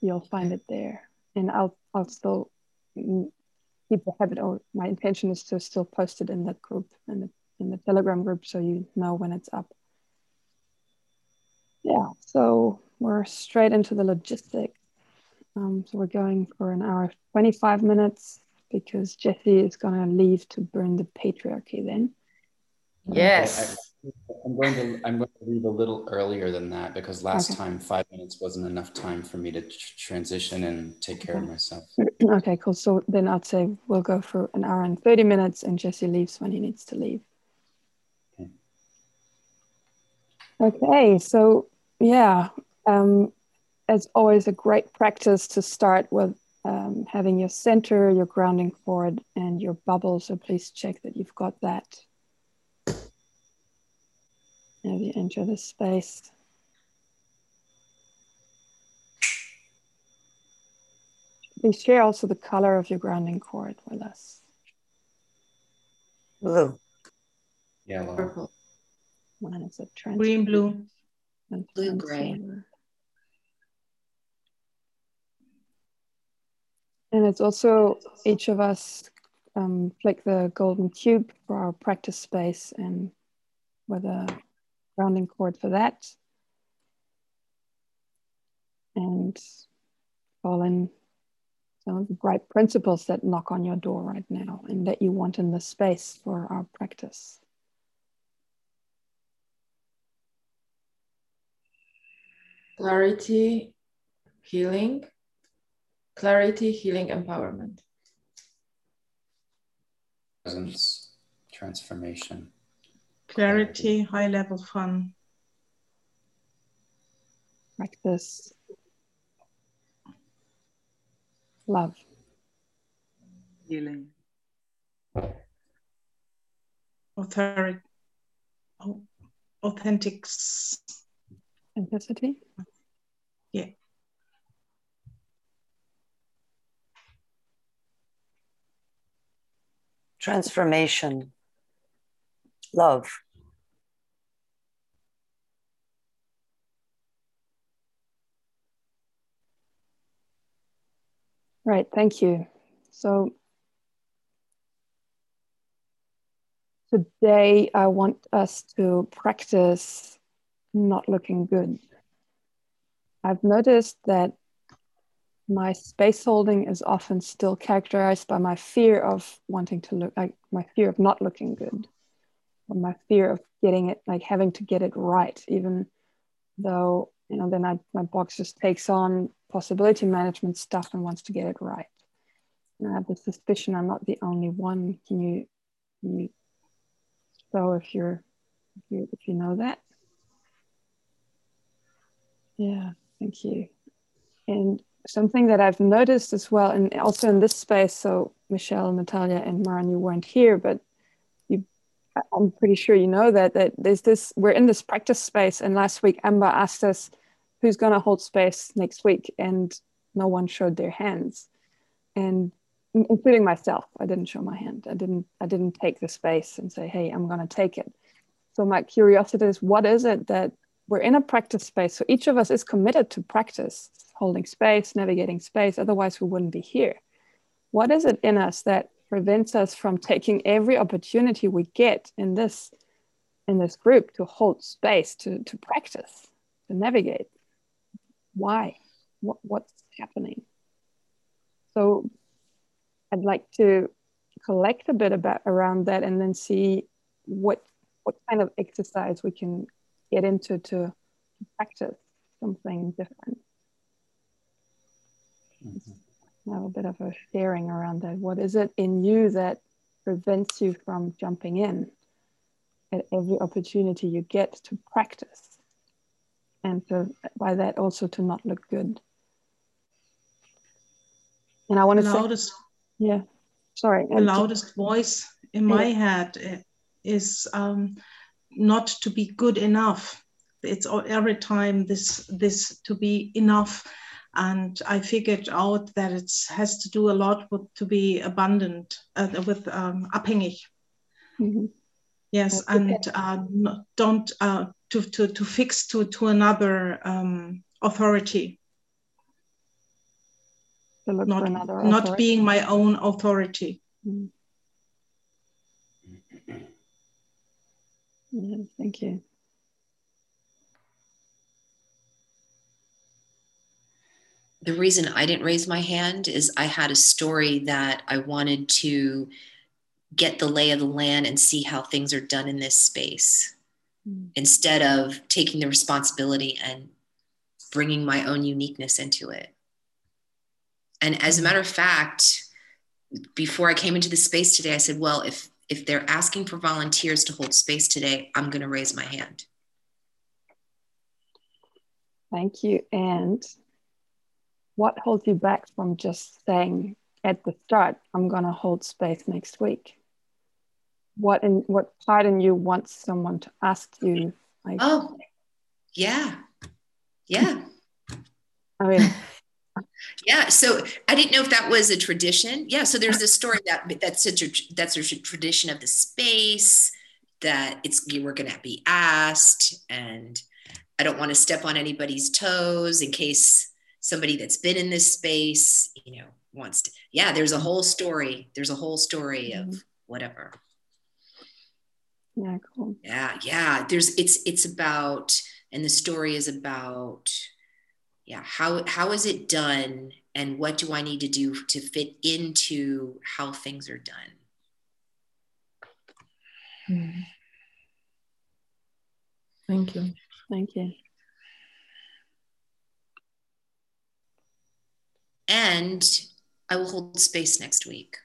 you'll find it there. And I'll I'll still keep the habit or my intention is to still post it in that group in the in the telegram group so you know when it's up. Yeah so we're straight into the logistics. Um, so we're going for an hour 25 minutes because jesse is going to leave to burn the patriarchy then. Yes I'm going to I'm going to leave a little earlier than that because last okay. time five minutes wasn't enough time for me to tr- transition and take care okay. of myself. Okay, cool. So then I'd say we'll go for an hour and thirty minutes, and Jesse leaves when he needs to leave. Okay. Okay. So yeah, um, as always, a great practice to start with um, having your center, your grounding cord, and your bubble. So please check that you've got that as you enter the space. Please share also the color of your grounding cord with us. Blue. Yellow. Purple. Mine is a trans green, blue, and blue, gray. And it's also each of us um, flick the golden cube for our practice space and with a grounding cord for that. And call in some of the bright principles that knock on your door right now and that you want in the space for our practice. Clarity, healing, clarity, healing, empowerment. Presence, transformation. Clarity, high level fun. Like this. Love. Healing. Authority. Authentic. Authenticity. Yeah. Transformation love. Right, thank you. So today I want us to practice not looking good. I've noticed that my space holding is often still characterized by my fear of wanting to look like my fear of not looking good or my fear of getting it, like having to get it right, even though, you know, then I, my box just takes on possibility management stuff and wants to get it right. And I have the suspicion I'm not the only one. Can you, can you so if you're, if you, if you know that? Yeah, thank you. And something that I've noticed as well, and also in this space, so Michelle, Natalia, and Maran, you weren't here, but I'm pretty sure you know that that there's this we're in this practice space and last week Amber asked us who's going to hold space next week and no one showed their hands. And including myself I didn't show my hand. I didn't I didn't take the space and say hey I'm going to take it. So my curiosity is what is it that we're in a practice space? So each of us is committed to practice holding space navigating space otherwise we wouldn't be here. What is it in us that prevents us from taking every opportunity we get in this in this group to hold space to to practice to navigate. Why? What, what's happening? So i'd like to collect a bit about around that and then see what what kind of exercise we can get into to, practice something different. Mm-hmm have a bit of a sharing around that. What is it in you that prevents you from jumping in at every opportunity you get to practice? And to, by that also to not look good. And I want to loudest, say, yeah, sorry. The loudest voice in my yeah. head is um, not to be good enough. It's every time this this to be enough and I figured out that it has to do a lot with to be abundant uh, with um, abhängig. Mm-hmm. Yes, and uh, don't uh, to, to to fix to to another um, authority. not not being my own authority. Mm. Yeah, thank you. The reason I didn't raise my hand is I had a story that I wanted to get the lay of the land and see how things are done in this space mm. instead of taking the responsibility and bringing my own uniqueness into it. And as a matter of fact, before I came into the space today, I said, well, if if they're asking for volunteers to hold space today, I'm going to raise my hand. Thank you. And what holds you back from just saying at the start, I'm going to hold space next week? What in what part in you wants someone to ask you? Like, oh, yeah, yeah. Oh, I mean, yeah so i didn't know if that was a tradition yeah so there's this story that that's such a that's a tradition of the space that it's we're going to be asked and i don't want to step on anybody's toes in case somebody that's been in this space you know wants to yeah there's a whole story there's a whole story of mm-hmm. whatever. Yeah cool. Yeah yeah there's it's it's about and the story is about yeah how how is it done and what do i need to do to fit into how things are done? Mm. thank you. Thank you and i will hold space next week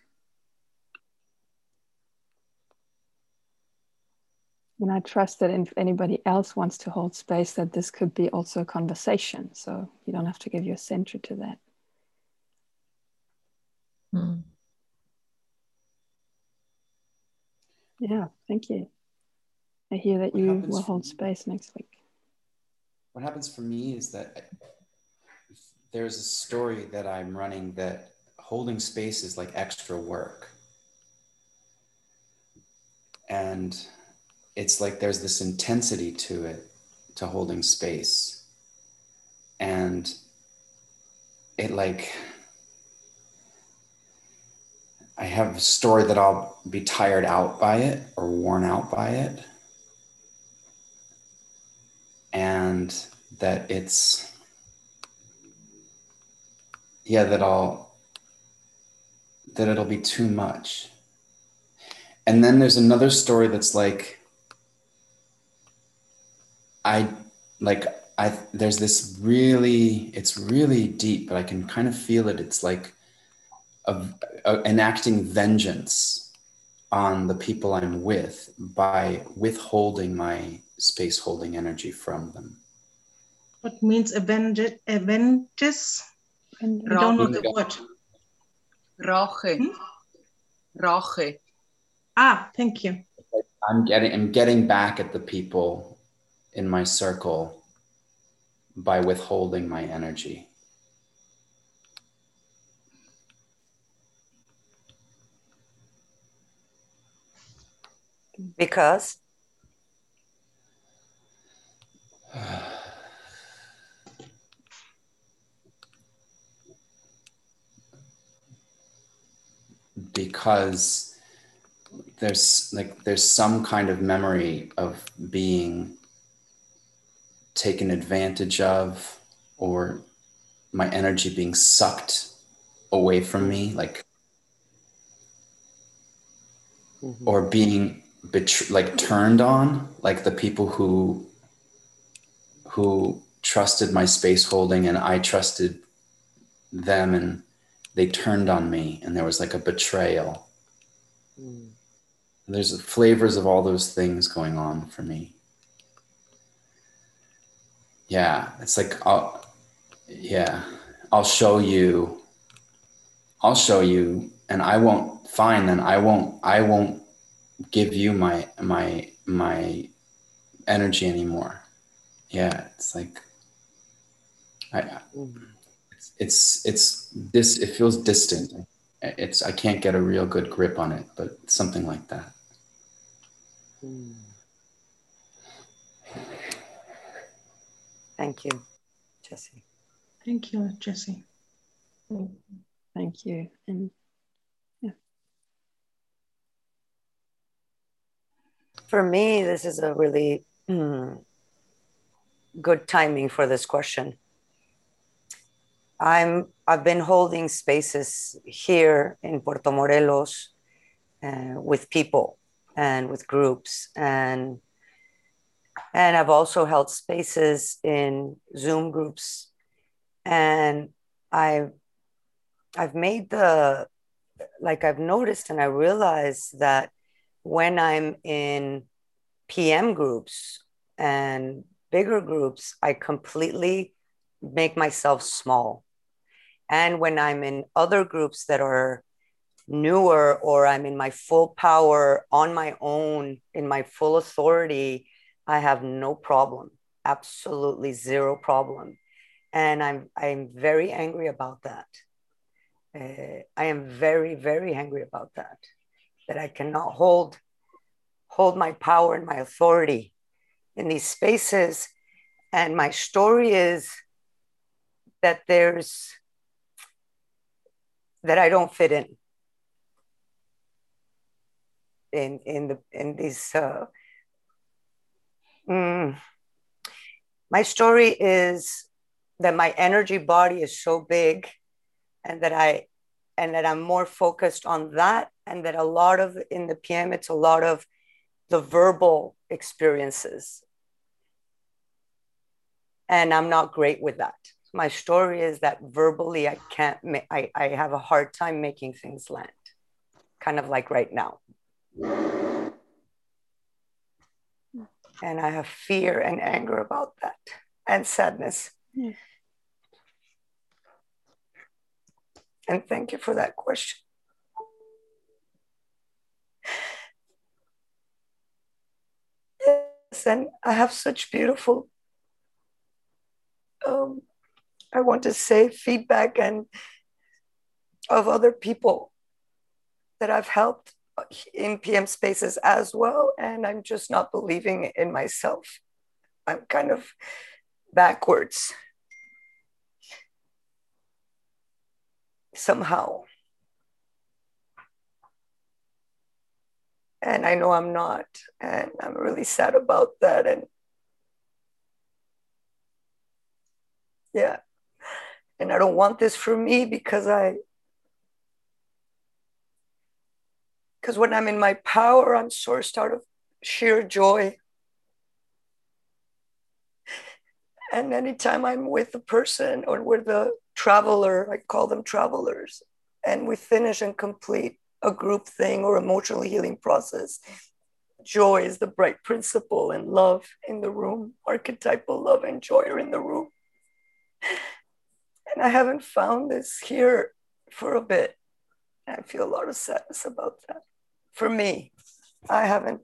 And I trust that if anybody else wants to hold space, that this could be also a conversation. So you don't have to give your center to that. Hmm. Yeah, thank you. I hear that what you will hold space next week. What happens for me is that there's a story that I'm running that holding space is like extra work. And it's like there's this intensity to it, to holding space. And it like, I have a story that I'll be tired out by it or worn out by it. And that it's, yeah, that I'll, that it'll be too much. And then there's another story that's like, I like I there's this really it's really deep, but I can kind of feel it. It's like a, a, enacting vengeance on the people I'm with by withholding my space holding energy from them. What means avenge, avenges? I don't know the word. Rache. Hmm? Rache. Ah, thank you. I'm getting I'm getting back at the people in my circle by withholding my energy. Because? Because there's like there's some kind of memory of being taken advantage of or my energy being sucked away from me like mm-hmm. or being betr- like turned on like the people who who trusted my space holding and I trusted them and they turned on me and there was like a betrayal. Mm. there's flavors of all those things going on for me. Yeah it's like i'll yeah i'll show you i'll show you and i won't fine then i won't i won't give you my my my energy anymore. Yeah it's like i it's it's, it's this it feels distant it's i can't get a real good grip on it but something like that mm. Thank you, Jesse. Thank you, Jesse. Thank you. And yeah. For me, this is a really hmm, good timing for this question. I'm I've been holding spaces here in Puerto Morelos uh, with people and with groups and and I've also held spaces in Zoom groups and I've I've made the like I've noticed and I realized that when I'm in PM groups and bigger groups, I completely make myself small. And when I'm in other groups that are newer or I'm in my full power on my own, in my full authority, I have no problem, absolutely zero problem. And I'm, I'm very angry about that. Uh, I am very, very angry about that, that I cannot hold, hold my power and my authority in these spaces. And my story is that there's, that I don't fit in. In in the in these uh, mm, my story is that my energy body is so big and that i and that i'm more focused on that and that a lot of in the pm it's a lot of the verbal experiences. And i'm not great with that my story is that verbally i can't ma- I, I have a hard time making things land kind of like right now and I have fear and anger about that and sadness. Yeah. And thank you for that question. Yes, and I have such beautiful, um, I want to say, feedback and of other people that I've helped in PM spaces as well. And I'm just not believing in myself. I'm kind of backwards somehow. And I know I'm not. And I'm really sad about that. And yeah. And I don't want this for me because I Because when I'm in my power, I'm sourced out of sheer joy. And anytime I'm with a person or with a traveler, I call them travelers, and we finish and complete a group thing or emotional healing process, joy is the bright principle and love in the room, archetypal love and joy are in the room. And I haven't found this here for a bit. I feel a lot of sadness about that for me. I haven't.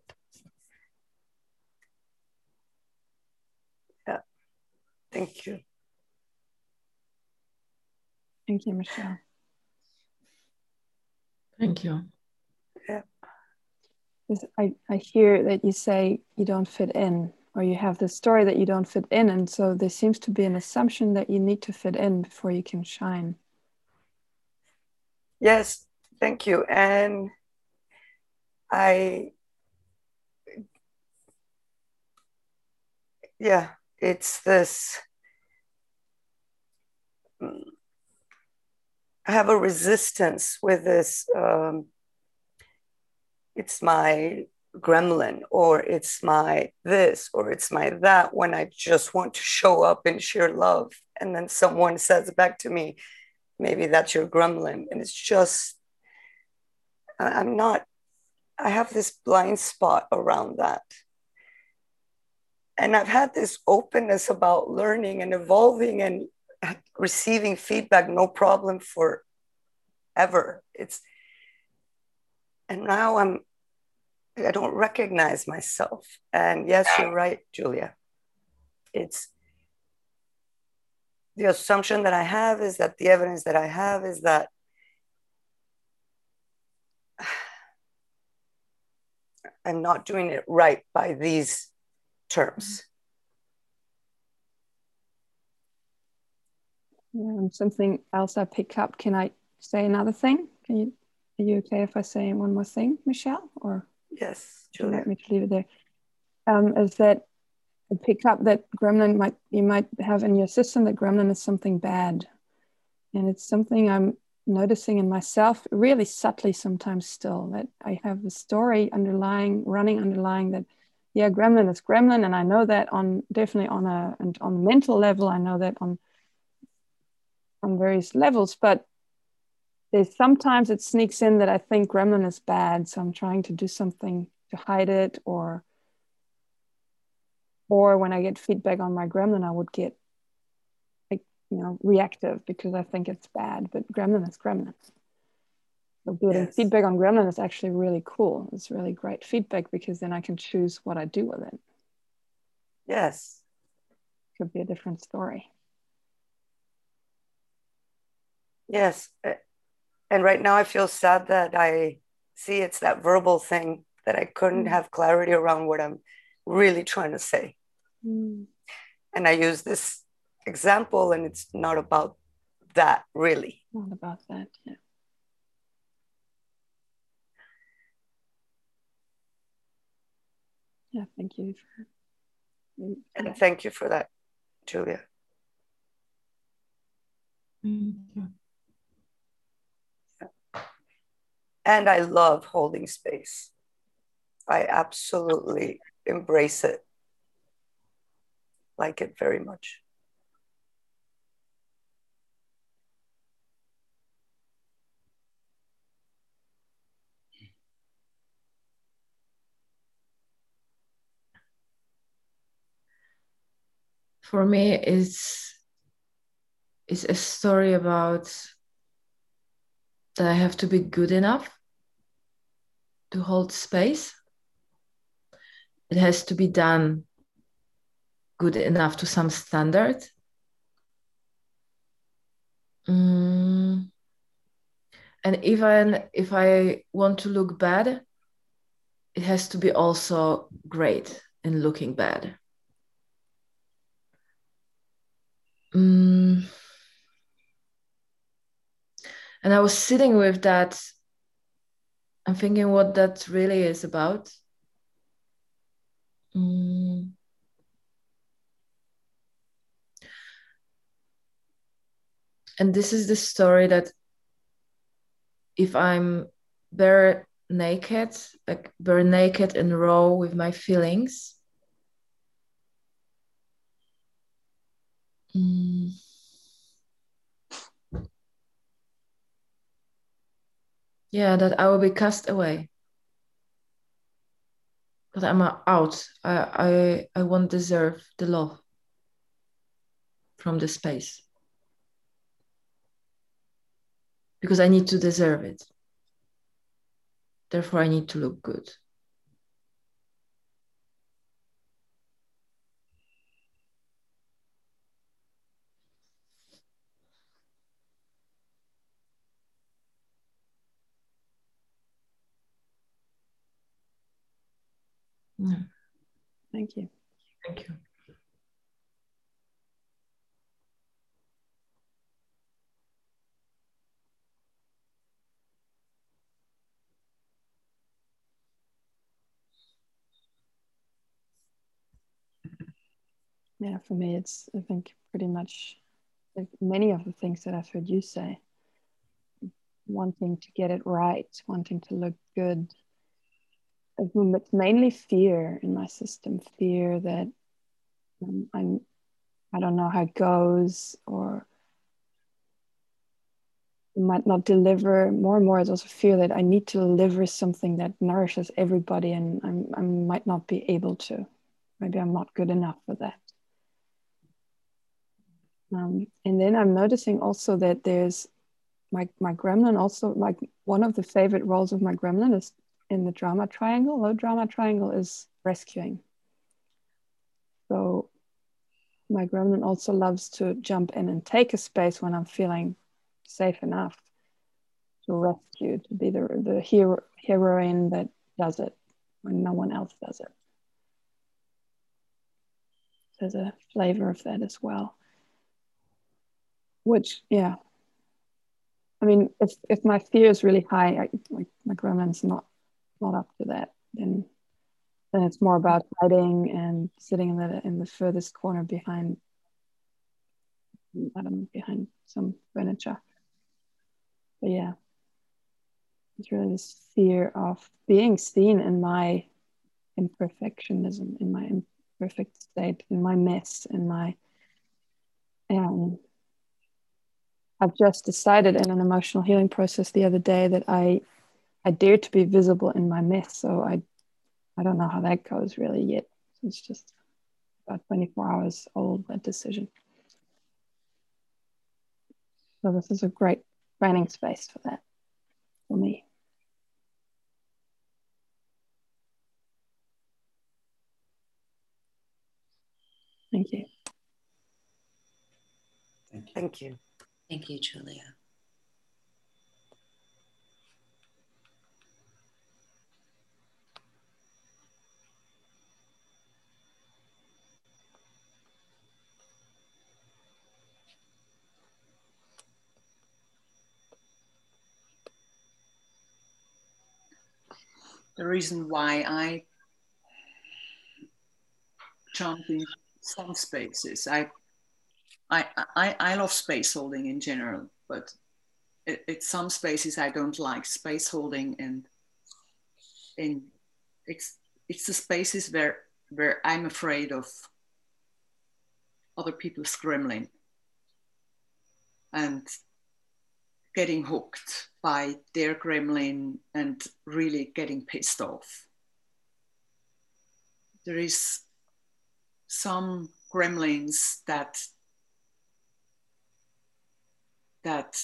Yeah. Thank you. Thank you, Michelle. Thank you. Yeah. I, I hear that you say you don't fit in, or you have the story that you don't fit in. And so there seems to be an assumption that you need to fit in before you can shine. Yes, thank you. And I, yeah, it's this. I have a resistance with this. Um, it's my gremlin, or it's my this, or it's my that, when I just want to show up in sheer love. And then someone says back to me, maybe that's your gremlin. And it's just, I'm not I have this blind spot around that. And I've had this openness about learning and evolving and receiving feedback, no problem for ever. It's and now I'm I don't recognize myself. And yes, you're right, Julia. It's the assumption that I have is that the evidence that I have is that I'm not doing it right by these terms. Um, something else I pick up. Can I say another thing? Can you? Are you okay if I say one more thing, Michelle? Or Yes, Julia. want me leave it there? Um, is that pick up that gremlin might you might have in your system that gremlin is something bad, and it's something I'm noticing in myself really subtly sometimes still that I have a story underlying running underlying that yeah gremlin is gremlin and I know that on definitely on a and on a mental level I know that on on various levels but there's sometimes it sneaks in that I think gremlin is bad so I'm trying to do something to hide it or or when I get feedback on my gremlin I would get like you know reactive because I think it's bad. But Gremlin is Gremlin. So getting Yes. feedback on Gremlin is actually really cool. It's really great feedback because then I can choose what I do with it. Yes. Could be a different story. Yes. Uh, And right now I feel sad that I see it's that verbal thing that I couldn't Mm. have clarity around what I'm really trying to say. Mm. And I use this example, and it's not about that really. Not about that. Yeah. Yeah. Thank you for. And thank you for that, Julia. And I love holding space. I absolutely embrace it, like it very much. For me, it's it's a story about that I have to be good enough to hold space. It has to be done good enough to some standard. Mm. And even if I want to look bad, it has to be also great in looking bad. Mm. And I was sitting with that and thinking what that really is about. Mm. And this is the story that if I'm bare naked, like bare naked and raw with my feelings, mm, yeah, that I will be cast away. That I'm out. I, I I won't deserve the love from the space because I need to deserve it. Therefore, I need to look good. Thank you. thank you. Yeah. For me, it's I think pretty much like many of the things that I've heard you say. Wanting to get it right, wanting to look good. It's mainly fear in my system. Fear that um, I'm I don't know how it goes or might not deliver more and more. It's also fear that I need to deliver something that nourishes everybody and I'm, I might not be able to. Maybe I'm not good enough for that. Um, and then I'm noticing also that there's my, my gremlin also, like one of the favorite roles of my gremlin is in the drama triangle. Low drama triangle is rescuing. So my gremlin also loves to jump in and take a space when I'm feeling safe enough to rescue, to be the, the hero, heroine that does it when no one else does it. There's a flavor of that as well. Which, yeah. I mean, if if my fear is really high, I, like my gremlin's not not up to that, then then it's more about hiding and sitting in the in the furthest corner behind I don't know, behind some furniture. But yeah, it's really this fear of being seen in my imperfectionism, in my imperfect state, in my mess, in my um I've just decided in an emotional healing process the other day that I I dare to be visible in my mess. So I I don't know how that goes really yet. It's just about 24 hours old that decision. So this is a great training space for that for me. Thank you. Thank you. Thank you. Thank you, Julia. The reason why I jump in some spaces. I I, I, I love space holding in general, but it, it's some spaces I don't like space holding and in it's it's the spaces where where I'm afraid of other people's gremlin and getting hooked by their gremlin and really getting pissed off. There is some gremlins that that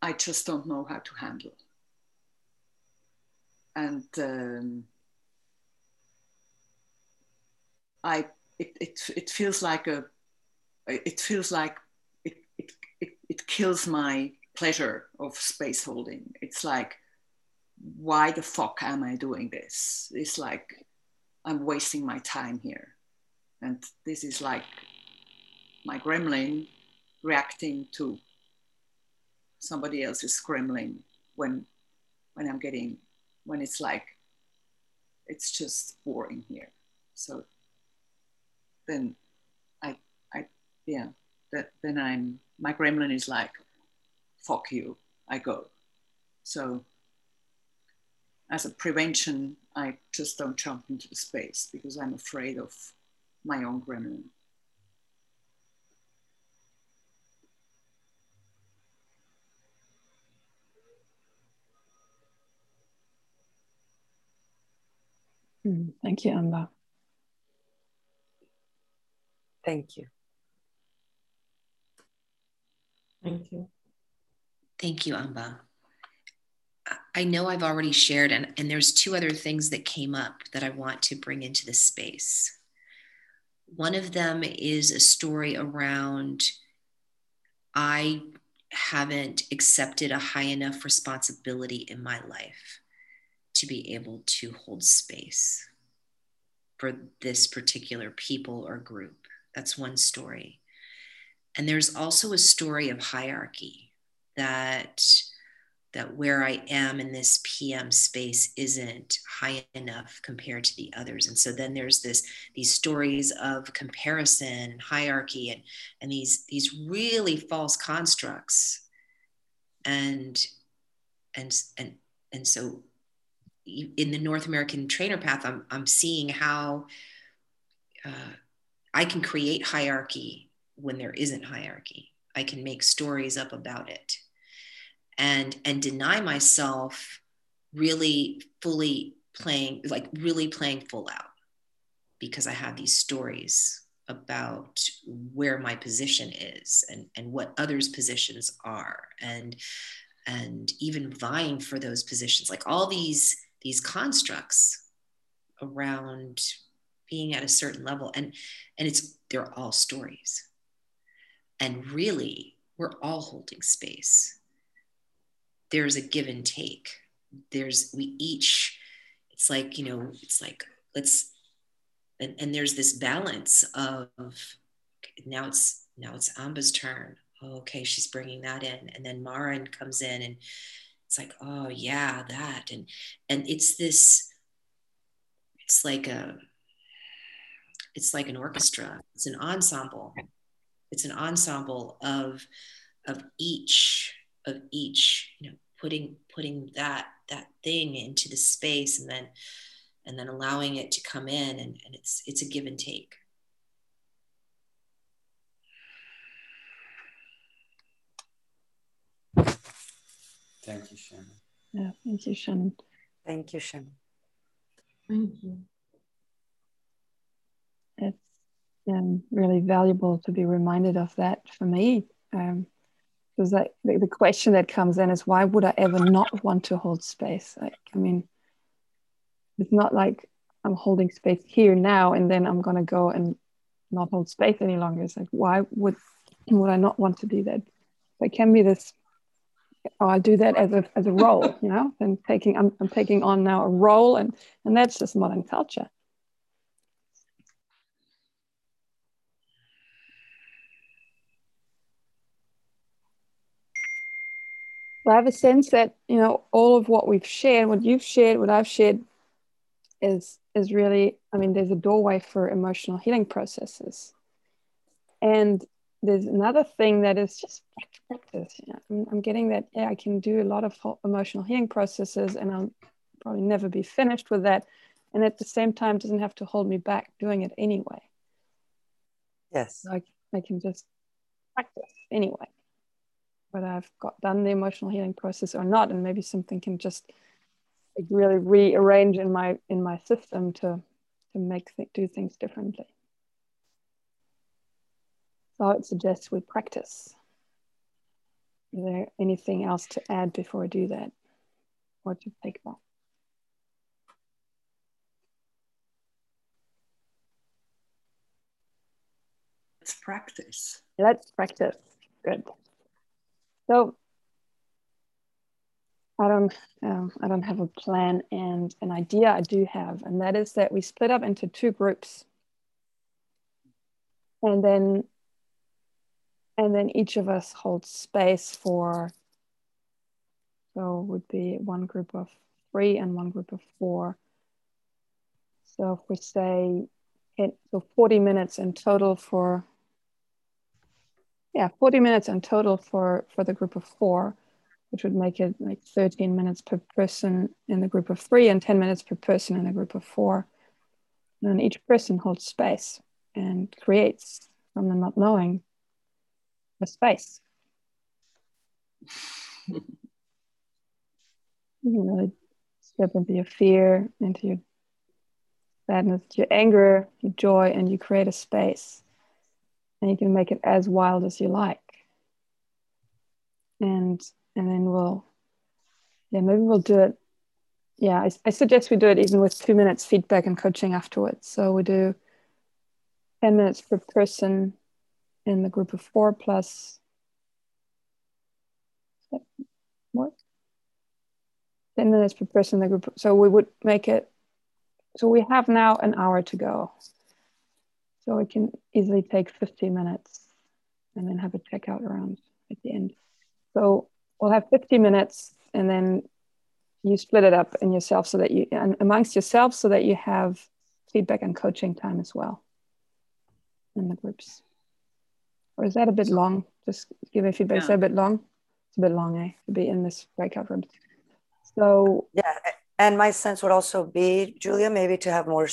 I just don't know how to handle. And um, I it, it it feels like a it feels like it it, it, it kills my pleasure of space holding. It's like, why the fuck am I doing this? It's like I'm wasting my time here. And this is like my gremlin reacting to somebody else's gremlin when when I'm getting when it's like it's just boring here. So then I I yeah that then I'm my gremlin is like fuck you, I go. So as a prevention, I just don't jump into the space because I'm afraid of my own gremlin. Mm, thank you, Amber. Thank you. Thank you. Thank you, Amba. I know I've already shared, and, and there's two other things that came up that I want to bring into this space. One of them is a story around I haven't accepted a high enough responsibility in my life to be able to hold space for this particular people or group. That's one story. And there's also a story of hierarchy that that where I am in this PM space isn't high enough compared to the others. And so then there's this these stories of comparison and hierarchy and and these these really false constructs. And and and and so in the North American trainer path, I'm I'm seeing how uh, I can create hierarchy when there isn't hierarchy. I can make stories up about it and and deny myself really fully playing like really playing full out because I have these stories about where my position is and and what others positions are and and even vying for those positions like all these these constructs around being at a certain level. And and it's they're all stories. And really we're all holding space there's a give and take there's we each it's like you know it's like let's and, and there's this balance of now it's now it's amba's turn oh, okay, she's bringing that in. And then Maren comes in and it's like, oh yeah, that. And, and it's this, it's like a, it's like an orchestra. It's an ensemble. It's an ensemble of, of each, of each, you know, putting, putting that, that thing into the space and then, and then allowing it to come in and, and it's, it's a give and take. Thank you, Shannon. Yeah, thank you, Shannon. Thank you, Shannon. Thank you. It's um, really valuable to be reminded of that for me. Um, because that the, the question that comes in is why would I ever not want to hold space? Like, I mean, it's not like I'm holding space here now and then I'm gonna go and not hold space any longer. It's like why would would I not want to do that? It can be this oh, I'll do that as a as a role, you know, and taking I'm, I'm taking on now a role, and and that's just modern culture. I have a sense that you know all of what we've shared, what you've shared, what I've shared, is is really. I mean, there's a doorway for emotional healing processes, and there's another thing that is just practice. Yeah, I'm, I'm, getting that. Yeah, I can do a lot of emotional healing processes, and I'll probably never be finished with that. And at the same time, doesn't have to hold me back doing it anyway. Yes, I, I can just practice anyway, whether I've got done the emotional healing process or not, and maybe something can just really rearrange in my in my system to to make th- do things differently. So I would suggest we practice. Is there anything else to add before I do that? Or to take that? Let's practice. Let's practice. Good. So I don't, um, I don't have a plan and an idea. I do have, and that is that we split up into two groups, and then and then each of us holds space for so would be one group of three and one group of four so if we say it so 40 minutes in total for yeah 40 minutes in total for for the group of four which would make it like 13 minutes per person in the group of three and 10 minutes per person in the group of four and each person holds space and creates from the not knowing the space. you really step into your fear, into your sadness, your anger, your joy, and you create a space. And you can make it as wild as you like. And and then we'll yeah, maybe we'll do it. Yeah, I, I suggest we do it even with two minutes feedback and coaching afterwards. So we do 10 minutes per person in the group of four plus what 10 minutes per person in the group so we would make it so we have now an hour to go so we can easily take 15 minutes and then have a checkout around at the end so we'll have 50 minutes and then you split it up in yourself so that you and amongst yourselves so that you have feedback and coaching time as well in the groups or is that a bit long? Just give me feedback. Yeah. Is that a bit long? It's a bit long, eh? To be in this breakout room. So yeah, and my sense would also be, Julia, maybe to have more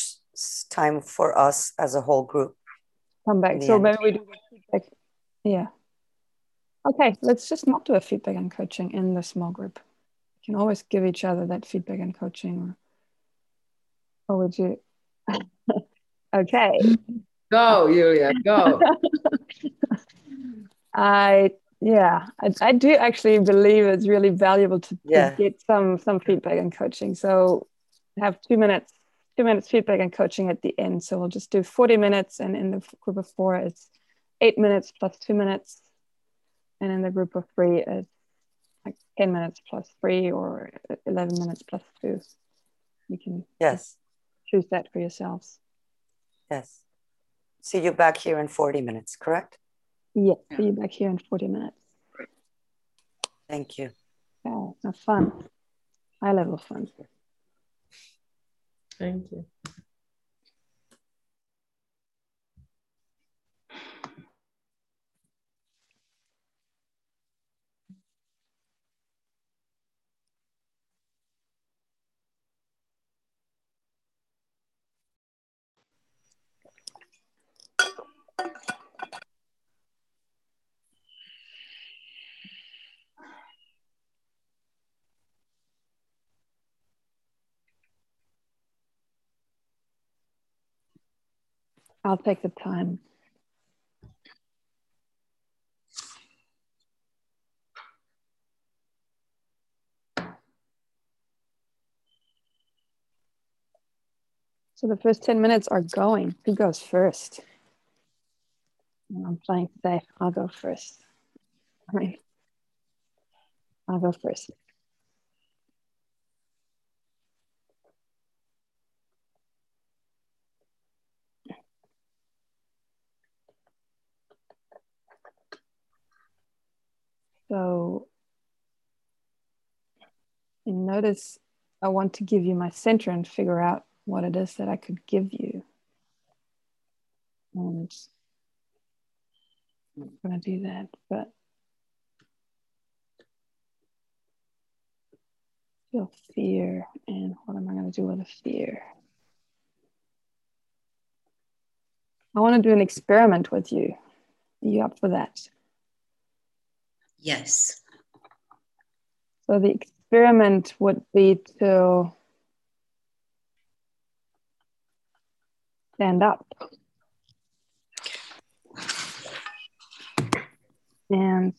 time for us as a whole group. Come back. So end. maybe we do feedback. Yeah. Okay, let's just not do a feedback and coaching in the small group. We can always give each other that feedback and coaching, or, or would you? okay. Go, Julia, go. I yeah, I, I, do actually believe it's really valuable to, yeah. to, get some some feedback and coaching. So have two minutes, two minutes feedback and coaching at the end. So we'll just do 40 minutes and in the group of four it's eight minutes plus two minutes. And in the group of three it's like 10 minutes plus three or 11 minutes plus two. You can yes choose that for yourselves. Yes. See you back here in 40 minutes, correct? Yeah, Yeah. see you back here in 40 minutes. Thank you. Yeah, have fun. High level fun. Thank you. I'll take the time. So the first 10 minutes are going. Who goes first? I'm playing safe. I'll go first. All right. I'll go first. So and notice I want to give you my center and figure out what it is that I could give you. And I'm going to do that, but feel fear. And what am I going to do with the fear? I want to do an experiment with you. Are you up for that? Yes. So the experiment would be to stand up. And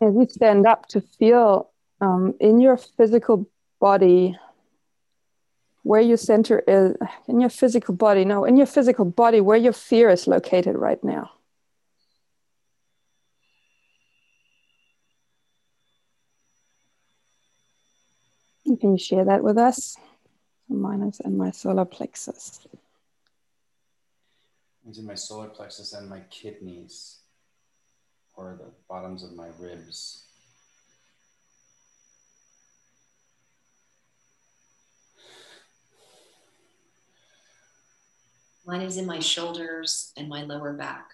as you stand up, to feel um, in your physical body where your center is, in your physical body, no, in your physical body, where your fear is located right now. Can you share that with us? Mine is in my solar plexus. It's in my solar plexus and my kidneys, or the bottoms of my ribs. Mine is in my shoulders and my lower back.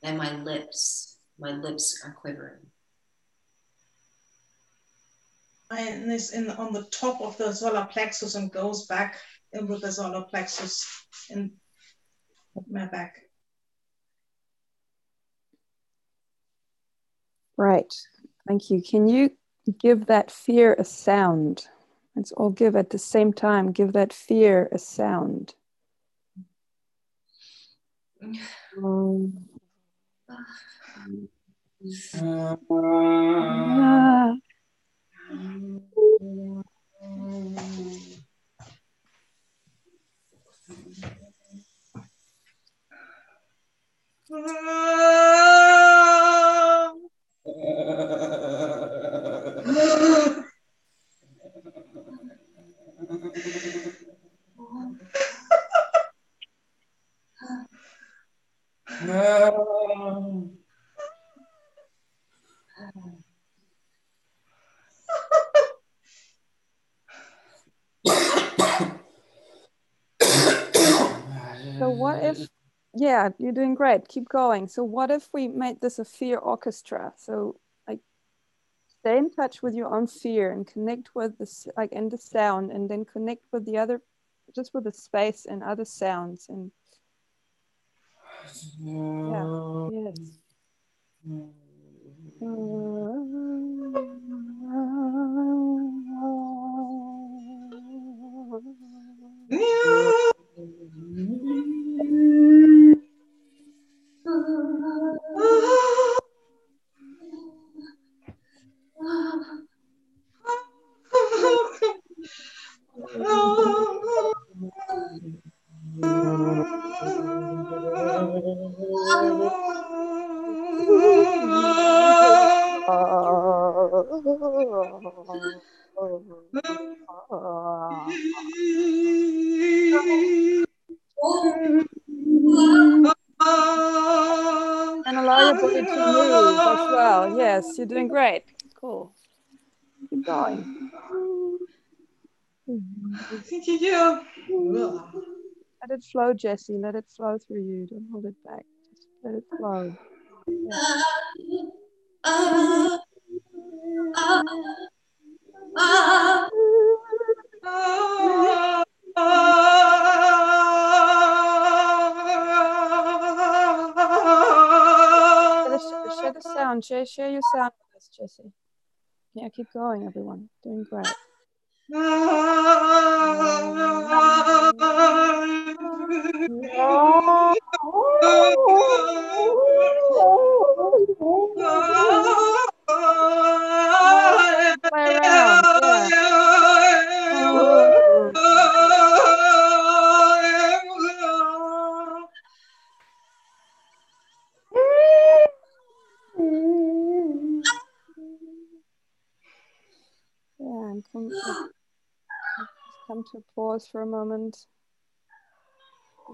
And my lips. My lips are quivering. And this in on the top of the solar plexus and goes back in with the solar plexus in my back. Right. Thank you. Can you give that fear a sound? Let's all give at the same time, give that fear a sound. Um, ah, No. So what if mm. yeah, you're doing great. Keep going. So what if we made this a fear orchestra? So like stay in touch with your own fear and connect with this like and the sound and then connect with the other just with the space and other sounds and yeah. Yes. allow flow, Jesse. Let it flow through you. Don't hold it back. Just let it flow. Share, the sound. Share, share your sound with us, Jesse. Yeah, keep going, everyone. Doing great. Ah. Yeah, and come, come to pause for a moment.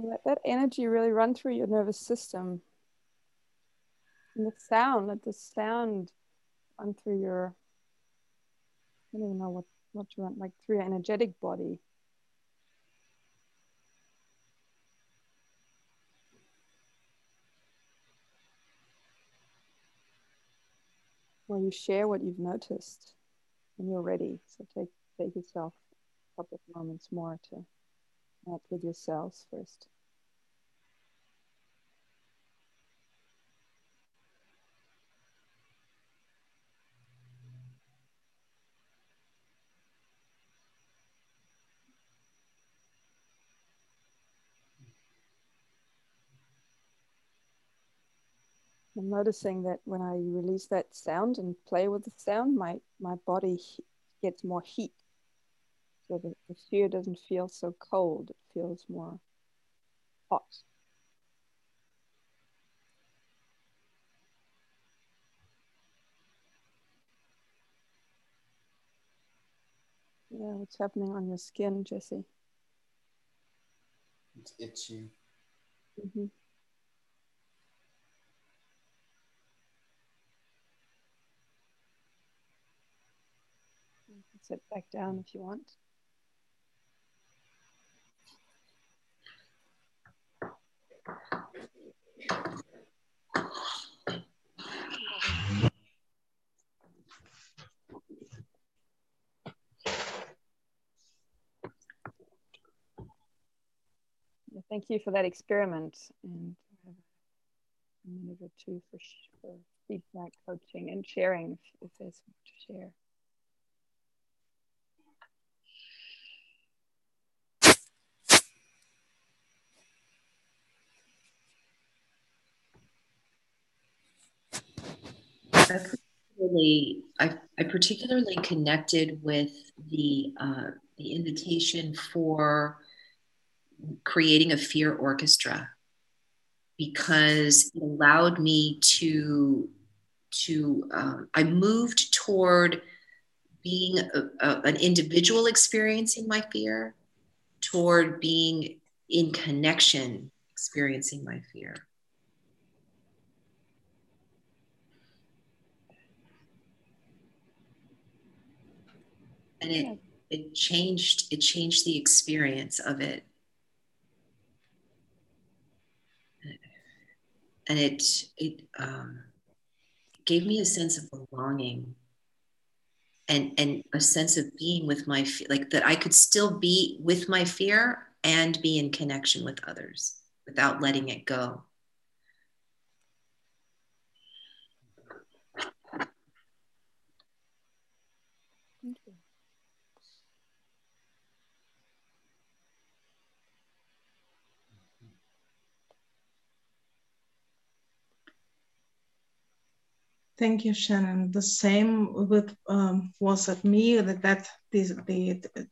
Let that energy really run through your nervous system. And the sound, let the sound run through your, I don't even know what, what you want, like through your energetic body. Where you share what you've noticed when you're ready. So take take yourself a couple of moments more to connect with yourselves first. I'm noticing that when I release that sound and play with the sound, my, my body gets more heat. So the, the sphere doesn't feel so cold, it feels more hot. Yeah, what's happening on your skin, Jesse? It's itchy. Mm-hmm. sit back down if you want. Thank you for that experiment and a minute or two for, for feedback, coaching, and sharing if, if there's more to share. I particularly, I, I particularly connected with the uh, the invitation for creating a fear orchestra because it allowed me to to um, I moved toward being a, a, an individual experiencing my fear toward being in connection experiencing my fear. And it it changed it changed the experience of it. And it it um, gave me a sense of belonging and and a sense of being with my like that I could still be with my fear and be in connection with others without letting it go Thank you, Shannon. The same with um, was at me that that the, the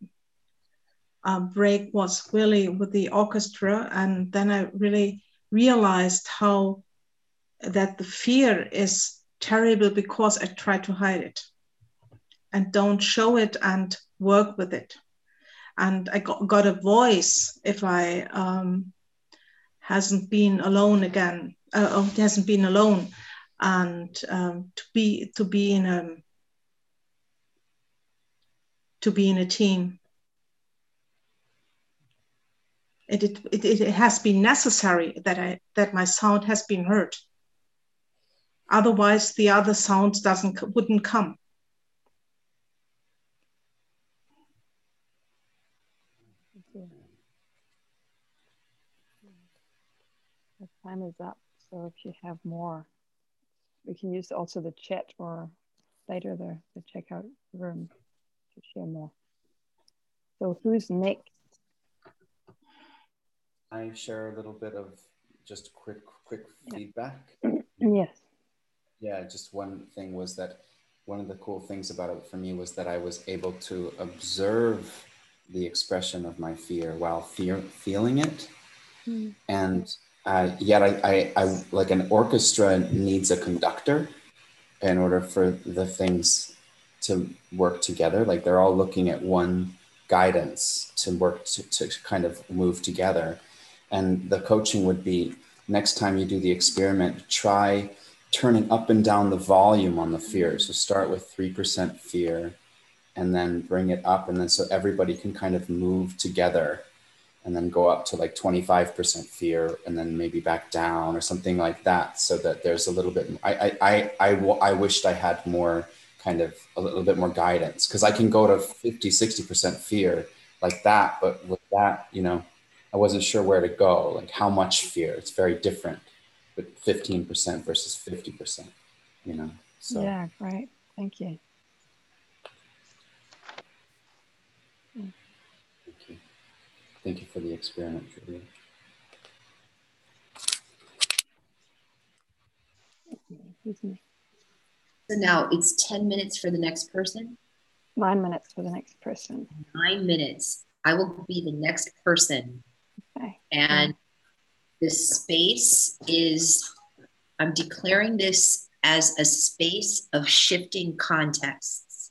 uh, break was really with the orchestra, and then I really realized how that the fear is terrible because I try to hide it and don't show it and work with it. And I got, got a voice if I um, hasn't been alone again, uh, oh, hasn't been alone, and um, to be to be in a to be in a team. It, it, it has been necessary that I that my sound has been heard. Otherwise, the other sounds doesn't wouldn't come. The time is up. So if you have more, we can use also the chat or later the, the checkout room to share more. So who's next? I share a little bit of just quick quick feedback. Yes. Yeah, just one thing was that one of the cool things about it for me was that I was able to observe the expression of my fear while fear, feeling it. Mm. And uh, yet I, I, I, like an orchestra needs a conductor in order for the things to work together. Like they're all looking at one guidance to work to, to kind of move together. And the coaching would be next time you do the experiment, try turning up and down the volume on the fear. So start with 3% fear and then bring it up. And then so everybody can kind of move together and then go up to like 25% fear and then maybe back down or something like that. So that there's a little bit, I, I, I, I, I wished I had more kind of a little bit more guidance because I can go to 50, 60% fear like that. But with that, you know, I wasn't sure where to go, like how much fear. It's very different but 15% versus 50%, you know? So. Yeah, right. Thank you. Thank you. Thank you for the experiment, Julia. So now it's 10 minutes for the next person? Nine minutes for the next person. Nine minutes. I will be the next person. Okay. And this space is, I'm declaring this as a space of shifting contexts.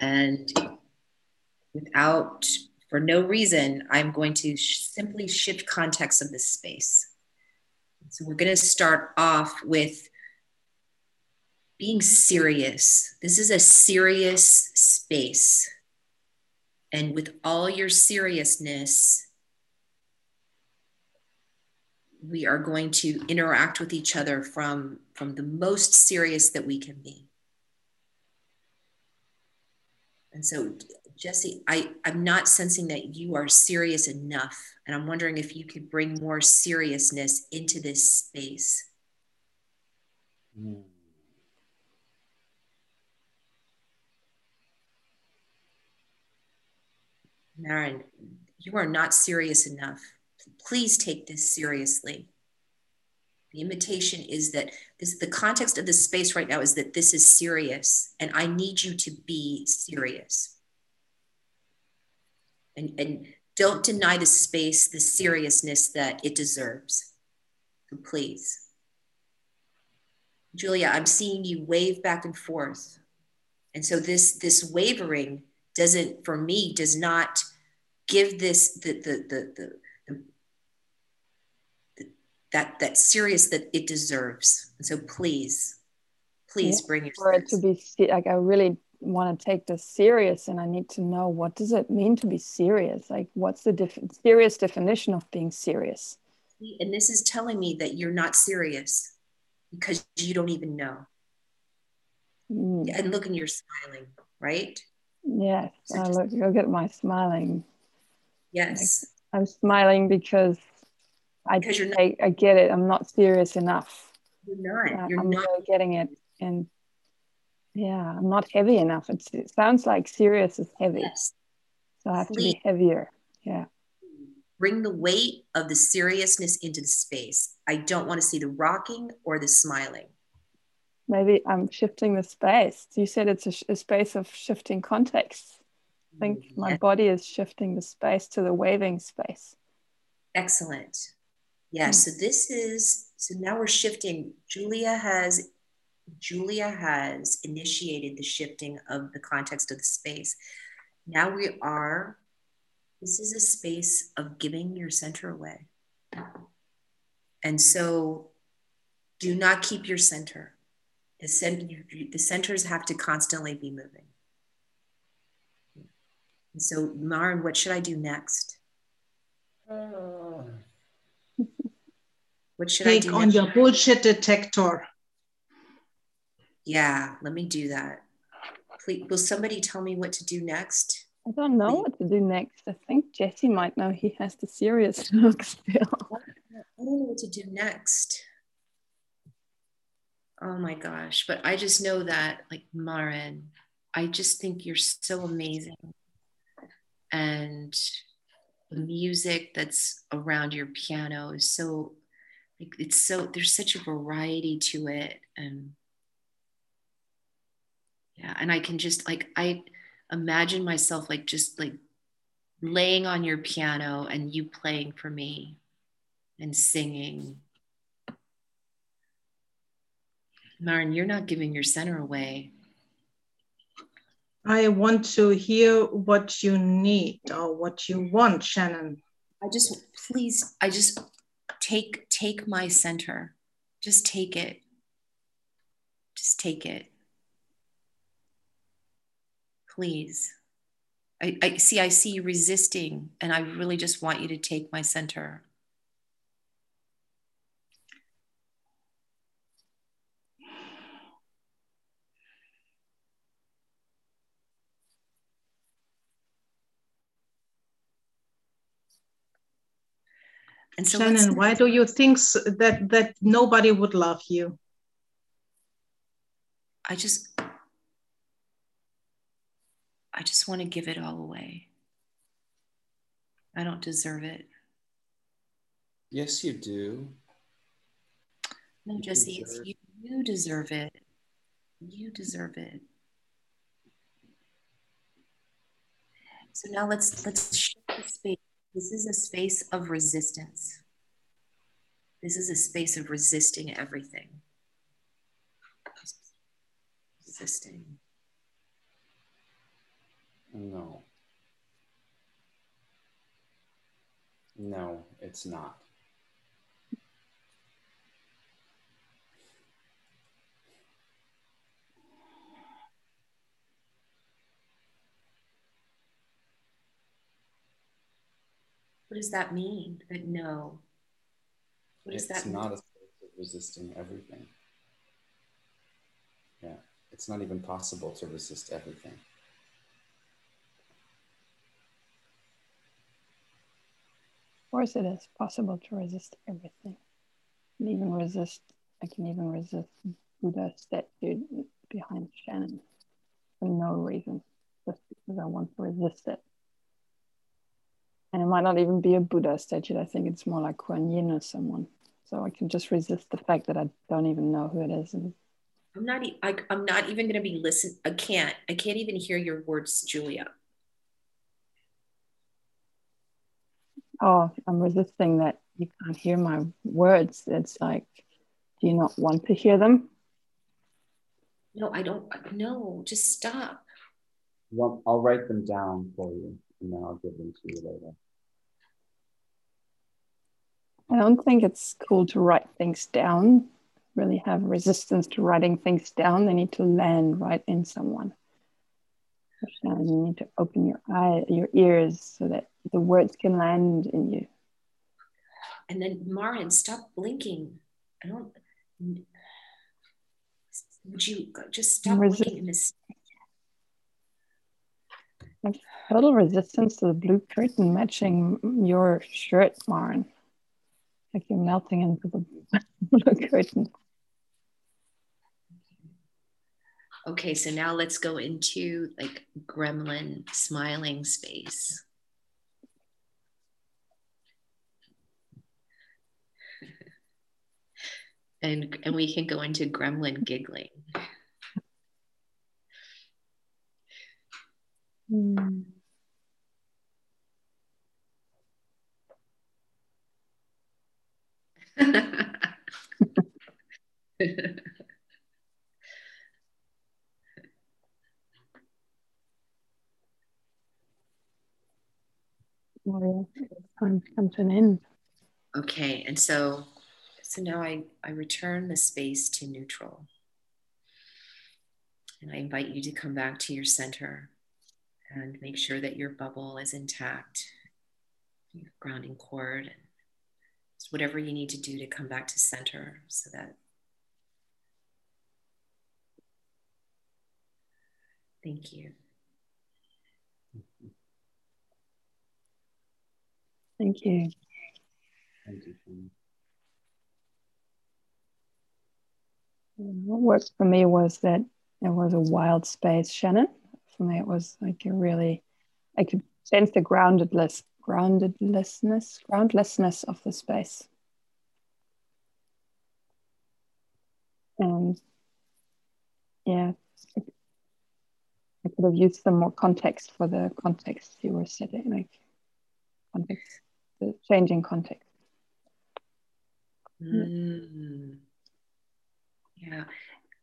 And without, for no reason, I'm going to sh- simply shift context of this space. So we're going to start off with being serious. This is a serious space. And with all your seriousness, we are going to interact with each other from from the most serious that we can be and so jesse i i'm not sensing that you are serious enough and i'm wondering if you could bring more seriousness into this space mm. Marin, you are not serious enough please take this seriously. The invitation is that this the context of this space right now is that this is serious and I need you to be serious. And, and don't deny the space the seriousness that it deserves. Please. Julia, I'm seeing you wave back and forth. And so this this wavering doesn't for me does not give this the the the, the that that serious that it deserves. And so please, please yeah, bring your for it to be like I really want to take this serious and I need to know what does it mean to be serious? Like what's the def- serious definition of being serious? And this is telling me that you're not serious because you don't even know. Mm. And look, and you're smiling, right? Yes, so just, look, look at my smiling. Yes, like, I'm smiling because I, you're not, I, I, get it. I'm not serious enough. You're not. You're I'm not really getting it. And yeah, I'm not heavy enough. It's, it sounds like serious is heavy. Yes. So I have Please. to be heavier. Yeah. Bring the weight of the seriousness into the space. I don't want to see the rocking or the smiling. Maybe I'm shifting the space. You said it's a, a space of shifting context. I think yes. my body is shifting the space to the waving space. Excellent. Yeah, hmm. so this is so now we're shifting. Julia has Julia has initiated the shifting of the context of the space. Now we are this is a space of giving your center away. And so do not keep your center. The, cent- the centers have to constantly be moving. And so, Maren, what should I do next? Uh. What should Take I do on next? your bullshit detector. Yeah, let me do that. Please, will somebody tell me what to do next? I don't know what to do next. I think Jesse might know he has the serious look still. I don't know what to do next. Oh my gosh. But I just know that, like, Marin, I just think you're so amazing. And the music that's around your piano is so, like, it's so, there's such a variety to it. And yeah, and I can just, like, I imagine myself, like, just like laying on your piano and you playing for me and singing. Maren, you're not giving your center away. I want to hear what you need or what you want, Shannon. I just please, I just take take my center. Just take it. Just take it. Please. I, I see I see you resisting, and I really just want you to take my center. And so Shannon, why do you think that that nobody would love you? I just I just want to give it all away. I don't deserve it. Yes, you do. No, You Jesse, it's deserve- you. You deserve it. You deserve it. So now let's let's shift the space. This is a space of resistance. This is a space of resisting everything. Resisting. No. No, it's not. What does that mean? That no. What does it's that mean? not a space of resisting everything. Yeah, it's not even possible to resist everything. Of course, it is possible to resist everything. And even resist, I can even resist Buddha statue behind Shannon for no reason, just because I want to resist it. And it might not even be a Buddha statue. I think it's more like Kuan Yin or someone. So I can just resist the fact that I don't even know who it is. And I'm not. e- I, I'm not even going to be listen. I can't. I can't even hear your words, Julia. Oh, I'm resisting that you can't hear my words. It's like, do you not want to hear them? No, I don't. No, just stop. Well, I'll write them down for you and then I'll give them to you later. I don't think it's cool to write things down, really have resistance to writing things down. They need to land right in someone. You need to open your eye, your ears so that the words can land in you. And then Marin, stop blinking. I don't. Would you just stop Resist- blinking in this? Total resistance to the blue curtain matching your shirt, Maren. Like you're melting into the blue curtain. Okay, so now let's go into like gremlin smiling space. And, and we can go into gremlin giggling. Hmm. Warrior, it's time to come to an end. Okay, and so so now I, I return the space to neutral. And I invite you to come back to your center and make sure that your bubble is intact, your grounding cord, and whatever you need to do to come back to center so that. Thank you. Thank you. Thank you. What worked for me was that it was a wild space, Shannon. For me, it was like a really, I could sense the groundedness, groundedlessness, groundlessness of the space. And yeah, I could have used some more context for the context you were setting, like context, the changing context. Mm. Yeah,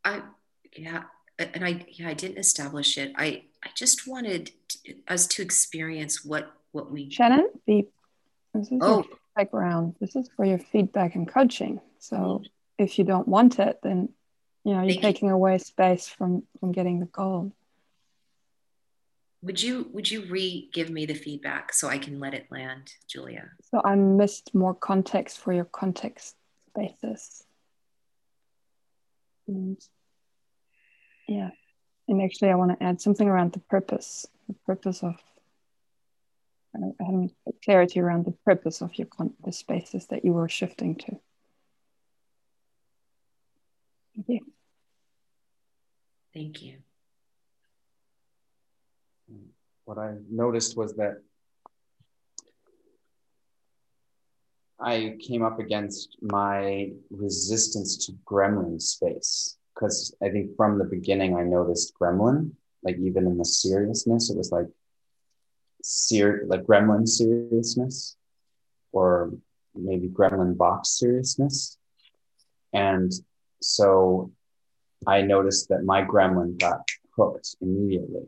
I yeah, and I yeah I didn't establish it. I I just wanted to, us to experience what what we. Shannon, the this is oh. background. This is for your feedback and coaching. So if you don't want it, then you know you're Thank taking you. away space from from getting the goal. Would you would you re give me the feedback so I can let it land, Julia? So I missed more context for your context basis. And yeah, and actually, I want to add something around the purpose, the purpose of having clarity around the purpose of your con- the spaces that you were shifting to. Thank you. Thank you. What I noticed was that I came up against my resistance to gremlin space because I think from the beginning I noticed gremlin, like even in the seriousness, it was like ser- like gremlin seriousness, or maybe gremlin box seriousness, and so I noticed that my gremlin got hooked immediately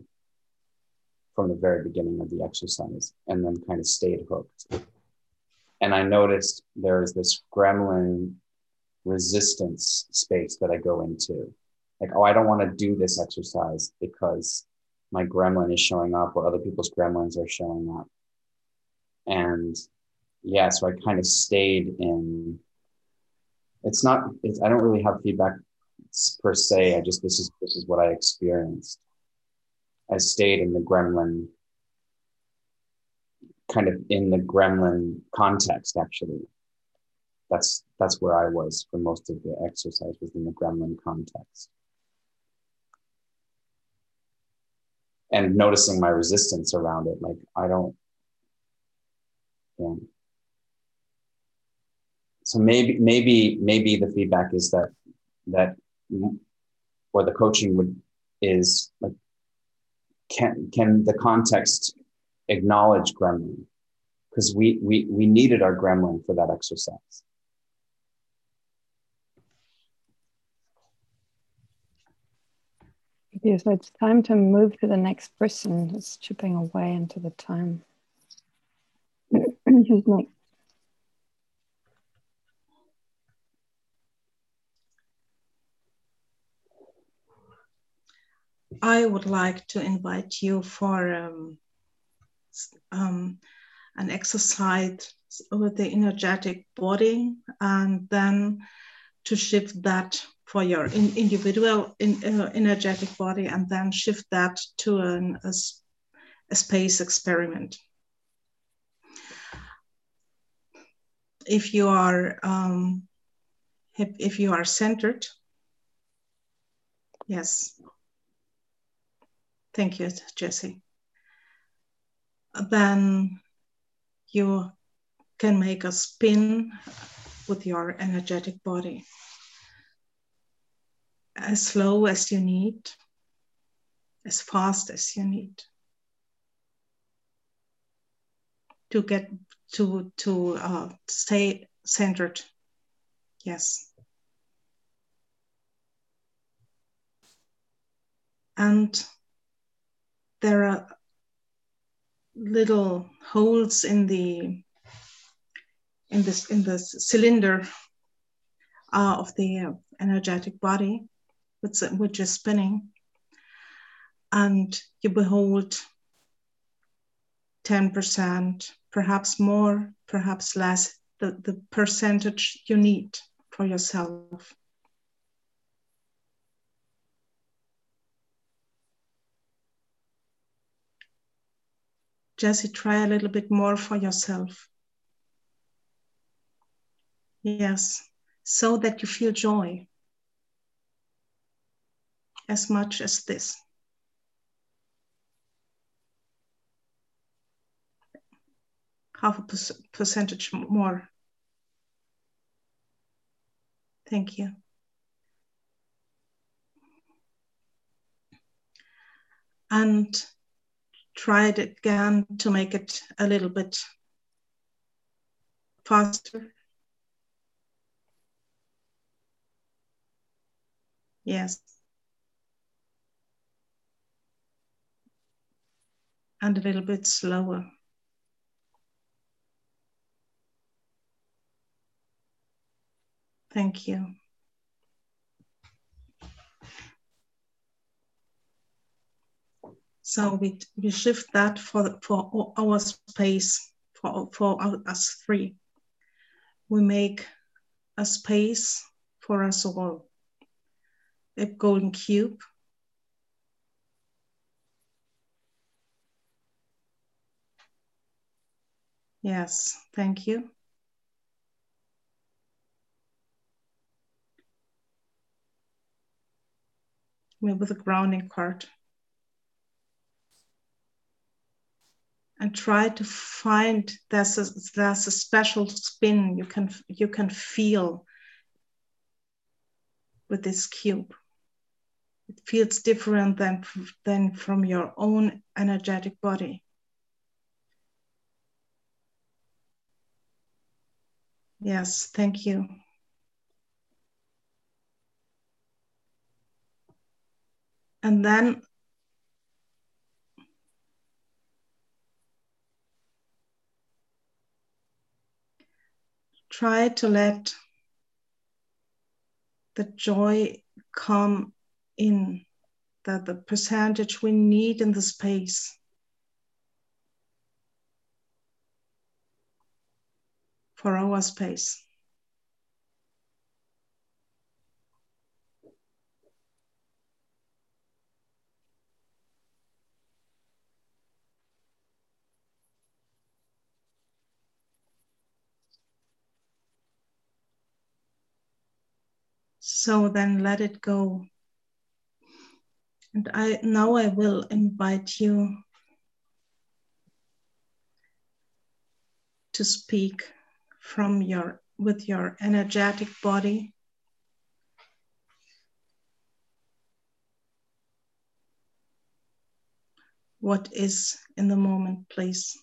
from the very beginning of the exercise, and then kind of stayed hooked and I noticed there's this gremlin resistance space that I go into. Like, oh, I don't want to do this exercise because my gremlin is showing up or other people's gremlins are showing up. And yeah, so I kind of stayed in. It's not, it's, I don't really have feedback per se. I just, this is, this is what I experienced. I stayed in the gremlin kind of in the gremlin context actually that's that's where i was for most of the exercise was in the gremlin context and noticing my resistance around it like i don't yeah. so maybe maybe maybe the feedback is that that or the coaching would is like can can the context acknowledge gremlin because we, we, we needed our gremlin for that exercise. Yeah, so it's time to move to the next person. It's chipping away into the time. Who's next? I would like to invite you for um, um, an exercise with the energetic body and then to shift that for your in, individual in, uh, energetic body and then shift that to an, a, a space experiment. If you are um, if, if you are centered, yes. Thank you, Jesse then you can make a spin with your energetic body as slow as you need, as fast as you need to get to to uh, stay centered. Yes. And there are little holes in the in this in the cylinder uh, of the uh, energetic body, which, which is spinning, and you behold 10%, perhaps more, perhaps less, the, the percentage you need for yourself. Jesse, try a little bit more for yourself. Yes, so that you feel joy as much as this. Half a percentage more. Thank you. And try it again to make it a little bit faster. Yes. And a little bit slower. Thank you. So we, we shift that for, for our space, for, for us three. We make a space for us all a golden cube. Yes, thank you. With a grounding cord. And try to find there's a, there's a special spin you can you can feel with this cube it feels different than, than from your own energetic body. Yes, thank you. And then try to let the joy come in that the percentage we need in the space for our space. So then let it go. And I now I will invite you to speak from your with your energetic body. What is in the moment, please?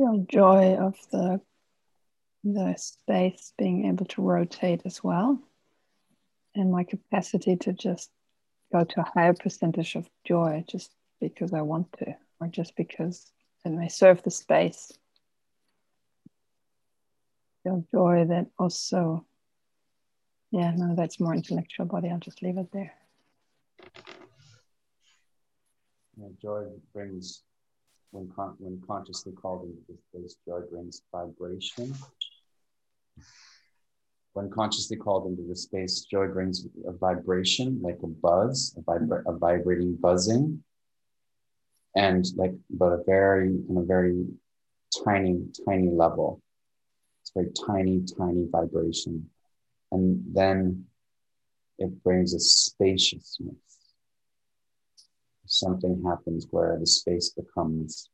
Feel joy of the the space being able to rotate as well and my capacity to just go to a higher percentage of joy just because I want to or just because it may serve the space. Feel joy that also, yeah, no, that's more intellectual body. I'll just leave it there. Yeah, joy brings when, con- when consciously called into this place, joy brings vibration. When consciously called into the space, joy brings a vibration, like a buzz, a, vibra- a vibrating buzzing, and like but a very a very tiny, tiny level. It's very tiny, tiny vibration, and then it brings a spaciousness something happens where the space becomes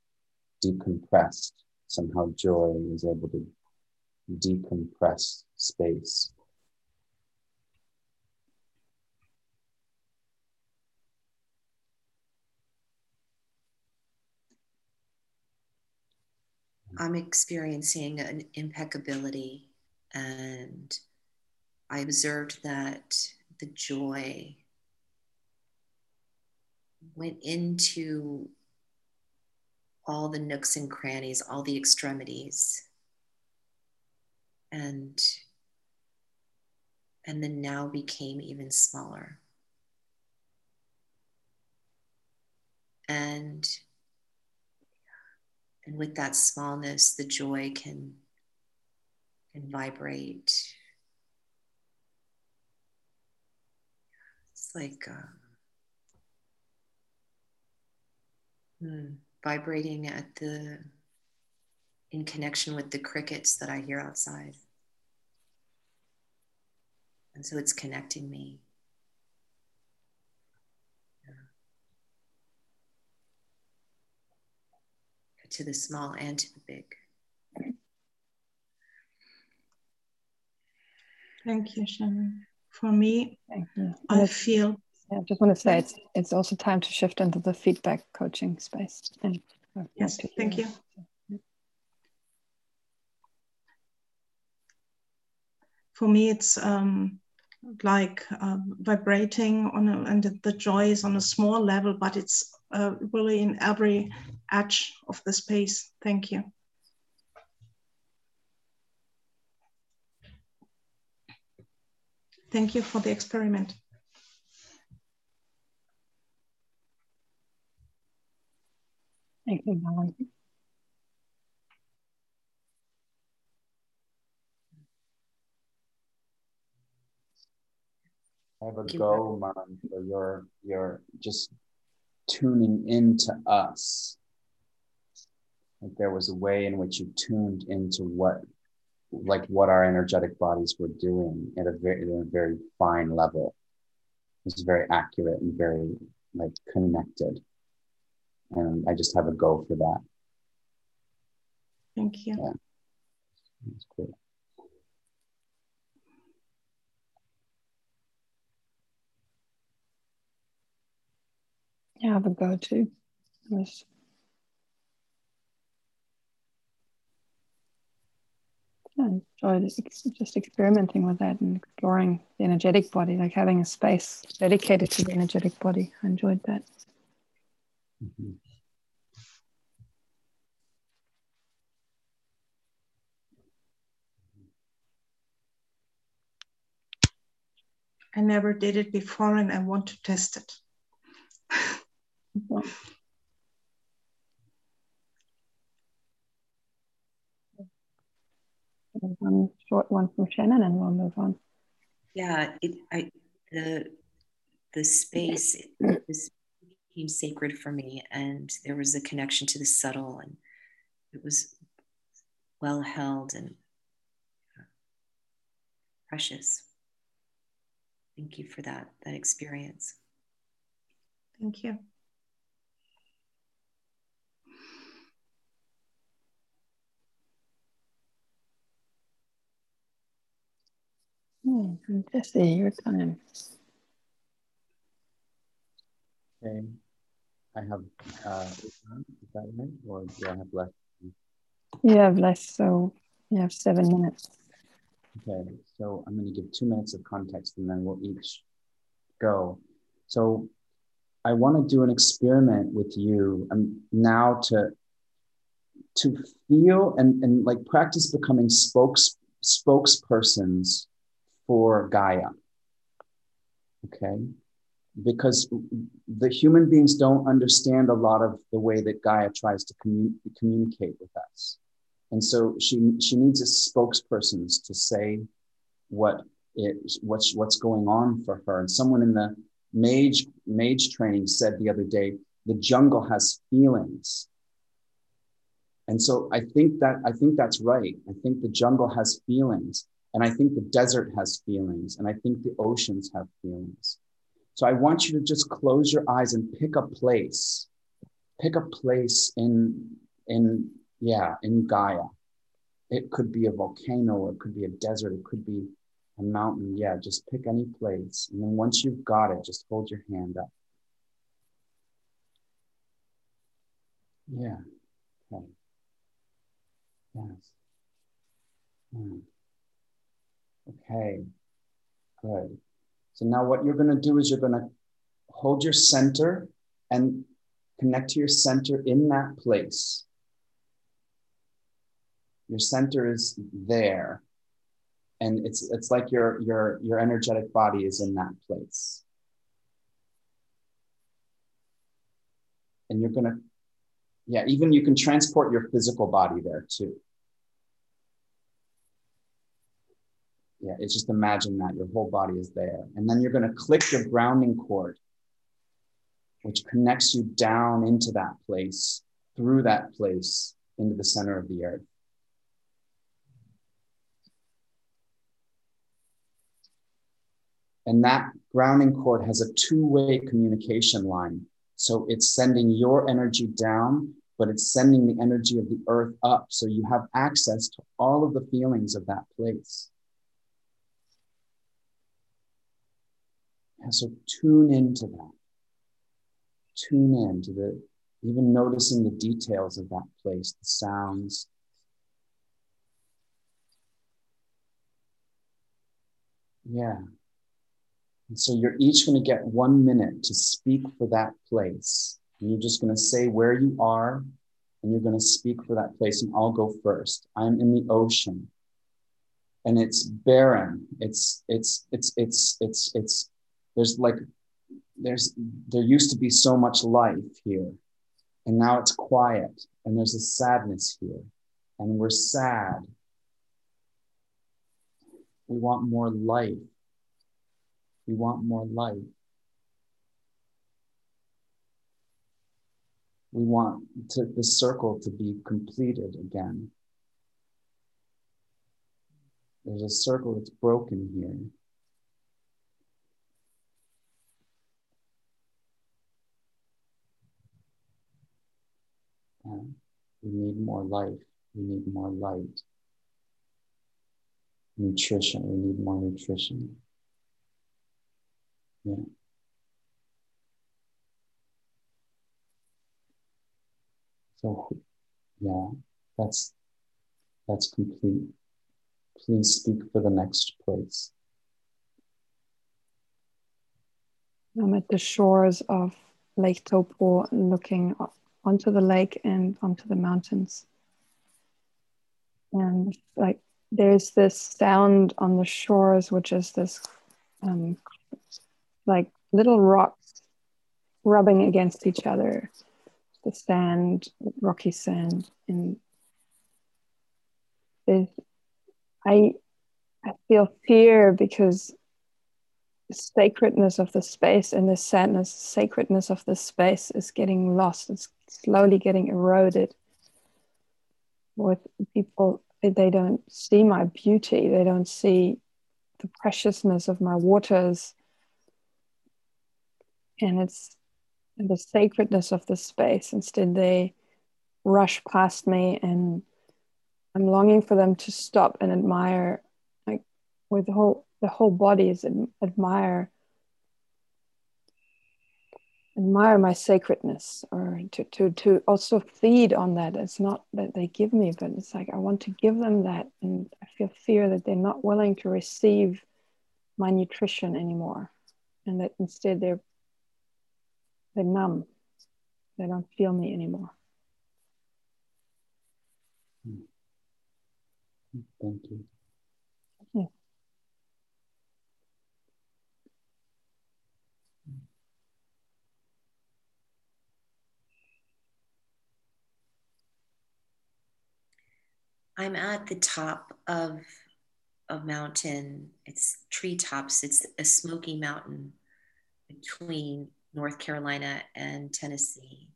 decompressed. Somehow joy is able to decompress space. I'm experiencing an impeccability, and I observed that the joy went into all the nooks and crannies, all the extremities. And and then now became even smaller. And and with that smallness, the joy can can vibrate. It's like uh, hmm, vibrating at the in connection with the crickets that I hear outside. And so it's connecting me. To the small and to the big. Thank you, Shannon. For me, I feel. Yeah, I just want to say it's it's also time to shift into the feedback coaching space. And yes, thank you. For me, it's um, like uh, vibrating on a, and the joy is on a small level, but it's uh, really in every edge of the space. Thank you. Thank you for the experiment. Thank you, Helen. have a go, Mom, for your your just tuning into us. Like there was a way in which you tuned into what like what our energetic bodies were doing at a very at a very fine level. It was very accurate and very like connected. And I just have a go for that. Thank you. Yeah. That's cool. Yeah, the go-to. Yes. I enjoy just experimenting with that and exploring the energetic body, like having a space dedicated to the energetic body. I enjoyed that. Mm-hmm. I never did it before and I want to test it. One short one from Shannon, and we'll move on. Yeah, it, I the the space this became sacred for me, and there was a connection to the subtle, and it was well held and precious. Thank you for that that experience. Thank you. Hmm, Jesse, your time. Okay. I have, uh, is that right? Or do I have less? You have less, so you have seven minutes. Okay, so I'm going to give two minutes of context and then we'll each go. So I want to do an experiment with you um, now to to feel and, and like practice becoming spokes spokespersons for Gaia. Okay. Because the human beings don't understand a lot of the way that Gaia tries to commun- communicate with us. And so she, she needs a spokespersons to say what it, what's, what's going on for her. And someone in the mage, mage training said the other day, the jungle has feelings. And so I think that I think that's right. I think the jungle has feelings. And I think the desert has feelings, and I think the oceans have feelings. So I want you to just close your eyes and pick a place. Pick a place in, in yeah, in Gaia. It could be a volcano, it could be a desert, it could be a mountain. Yeah, just pick any place. And then once you've got it, just hold your hand up. Yeah. Okay. Yes. Hmm. Okay, good. So now what you're going to do is you're going to hold your center and connect to your center in that place. Your center is there. And it's it's like your your your energetic body is in that place. And you're going to yeah, even you can transport your physical body there too. Yeah, it's just imagine that your whole body is there. And then you're going to click your grounding cord, which connects you down into that place, through that place, into the center of the earth. And that grounding cord has a two way communication line so it's sending your energy down, but it's sending the energy of the earth up. So you have access to all of the feelings of that place. And so tune into that. Tune in to the, even noticing the details of that place, the sounds. Yeah. And so you're each going to get one minute to speak for that place. And you're just going to say where you are and you're going to speak for that place. And I'll go first. I'm in the ocean and it's barren. It's, it's, it's, it's, it's, it's, there's like, there's, there used to be so much life here and now it's quiet and there's a sadness here and we're sad. We want more life we want more light. We want to, the circle to be completed again. There's a circle that's broken here. And we need more life. We need more light. Nutrition. We need more nutrition. Yeah. So, yeah, that's that's complete. Please speak for the next place. I'm at the shores of Lake Taupo, looking onto the lake and onto the mountains. And like there's this sound on the shores, which is this um, like little rocks rubbing against each other the sand rocky sand and i i feel fear because the sacredness of the space and the sadness sacredness of the space is getting lost it's slowly getting eroded with people. They don't see my beauty. They don't see the preciousness of my waters. And it's the sacredness of the space. Instead, they rush past me, and I'm longing for them to stop and admire, like with the whole the whole body is admire admire my sacredness or to, to to also feed on that it's not that they give me but it's like i want to give them that and i feel fear that they're not willing to receive my nutrition anymore and that instead they're they're numb. They don't feel me anymore. Hmm. Thank you. Yeah. I'm at the top of a mountain. It's treetops. It's a smoky mountain between North Carolina and Tennessee.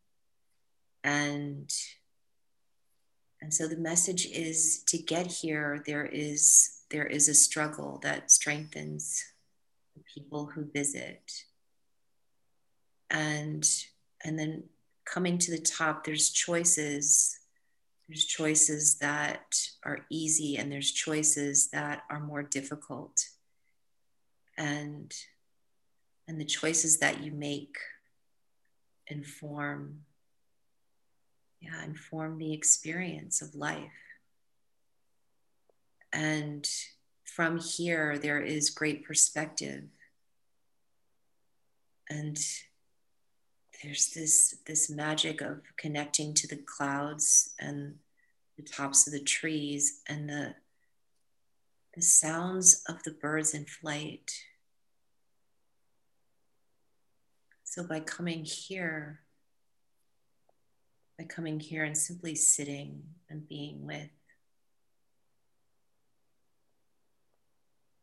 And and so the message is to get here there is there is a struggle that strengthens the people who visit. And and then coming to the top there's choices there's choices that are easy and there's choices that are more difficult and and the choices that you make inform yeah inform the experience of life And from here, there is great perspective. And there's this, this magic of connecting to the clouds and the tops of the trees and the, the sounds of the birds in flight. So by coming here, by coming here and simply sitting and being with,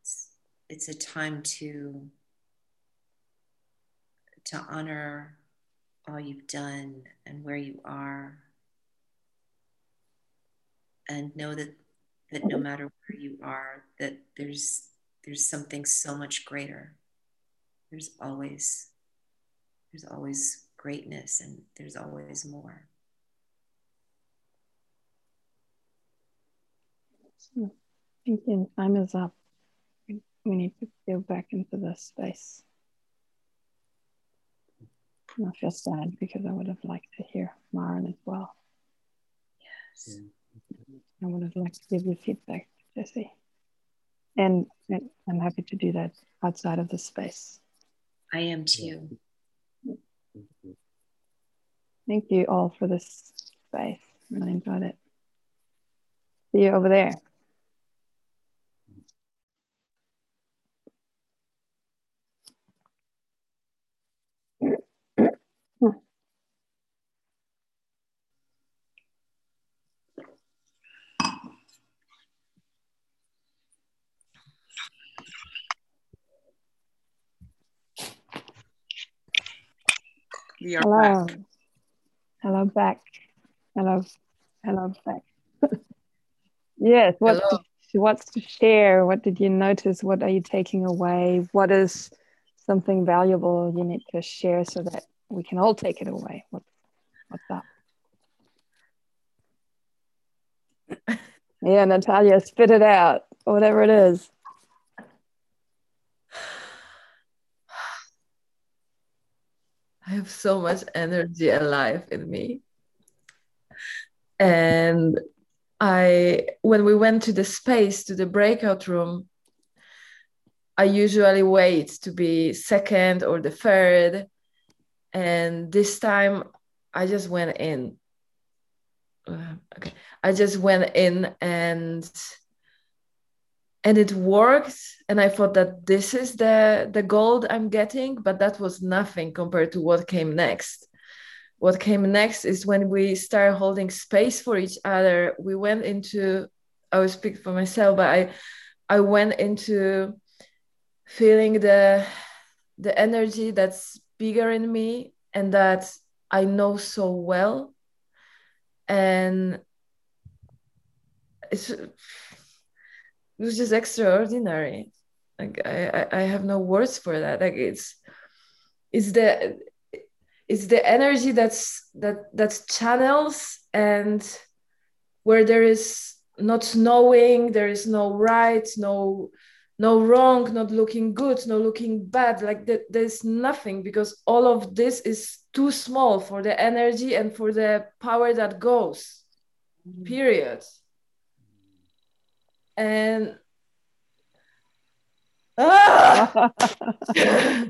it's, it's a time to to honor all you've done and where you are and know that that no matter where you are that there's there's something so much greater there's always there's always greatness and there's always more Thank you. Time is up. We need to go back into this space. Not feel sad because I would have liked to hear Maren as well. yes I would have liked to give you feedback, Jesse. And, and I'm happy to do that outside of the space. i am too Thank you all for this space. Really enjoyed it. See you over there. We are Hello. back. Hello back. Hello. Hello back. yes. what Hello. to, what's to share? What did you notice? What are you taking away? What is something valuable you need to share so that we can all take it away? What, what's up? yeah, Natalia, spit it out. Whatever it is. I have so much energy and life in me. And I, when we went to the space, to the breakout room, I usually wait to be second or the third. And this time I just went in. Uh, okay. I just went in and and it worked and i thought that this is the the gold i'm getting but that was nothing compared to what came next. What came next is when we started holding space for each other. We went into i will speak for myself but i i went into feeling the the energy that's bigger in me and that i know so well. And it's it was just extraordinary. Like I, I i have no words for that. Like it's it's the it's the energy that's that that channels and where there is not knowing there is no right no no wrong not looking good no looking bad. Like that there's nothing because all of this is too small for the energy and for the power that goes. Mm. Period and ah!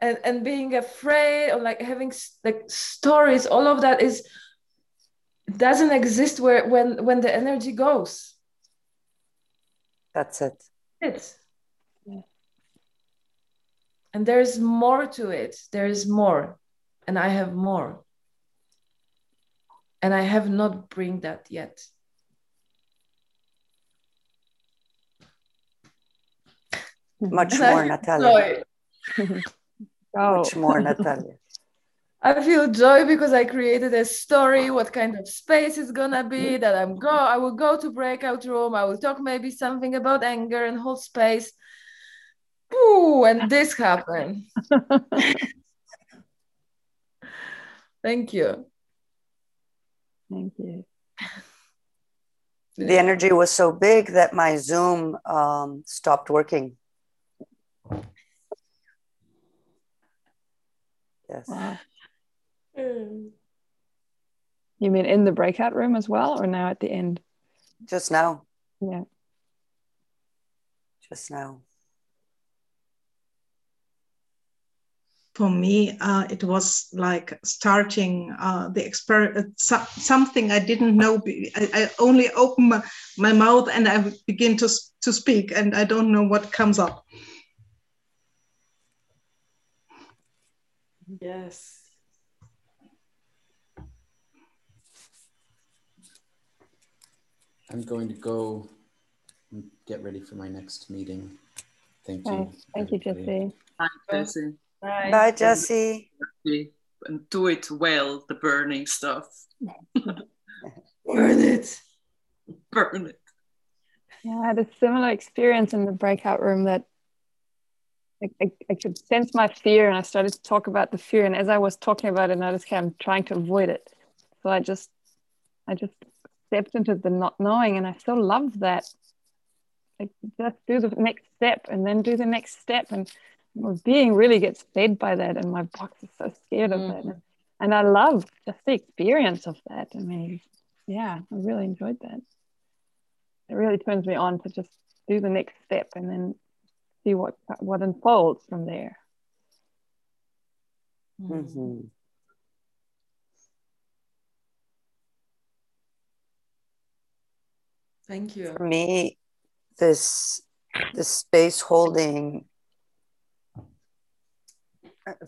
and and being afraid or like having like stories all of that is doesn't exist where when when the energy goes That's it. it's Yeah. and there's more to it there is more and i have more and i have not bring that yet Much more, Natalia. Oh, Much more, Natalia. I feel joy because I created a story, what kind of space it's gonna be, mm-hmm. that I'm go I will go to breakout room, I will talk maybe something about anger and hold space. Ooh, and this happened. Thank you. Thank you. The energy was so big that my Zoom um, stopped working. Yes. Wow. Mm. You mean in the breakout room as well, or now at the end? Just now. Yeah. Just now. For me, uh, it was like starting uh, the experiment, uh, something I didn't know. I, I only open my, my, mouth and I begin to, to speak, and I don't know what comes up. Yes. I'm going to go and get ready for my next meeting. Thank you. Thank you, Jesse. Bye, Jesse. Bye, Bye Jesse. And do it well, the burning stuff. Burn it. Burn it. Yeah, I had a similar experience in the breakout room that I, I, I, could sense my fear and I started to talk about the fear. And as I was talking about it, I noticed okay, I'm trying to avoid it. So I just I just stepped into the not knowing and I still love that. Like just do the next step and then do the next step and being really gets fed by that and my box is so scared of mm-hmm. that and i love just the experience of that. I mean yeah i really enjoyed that. It really turns me on to just do the next step and then see what what unfolds from there. Mm-hmm. thank you. For me this this space holding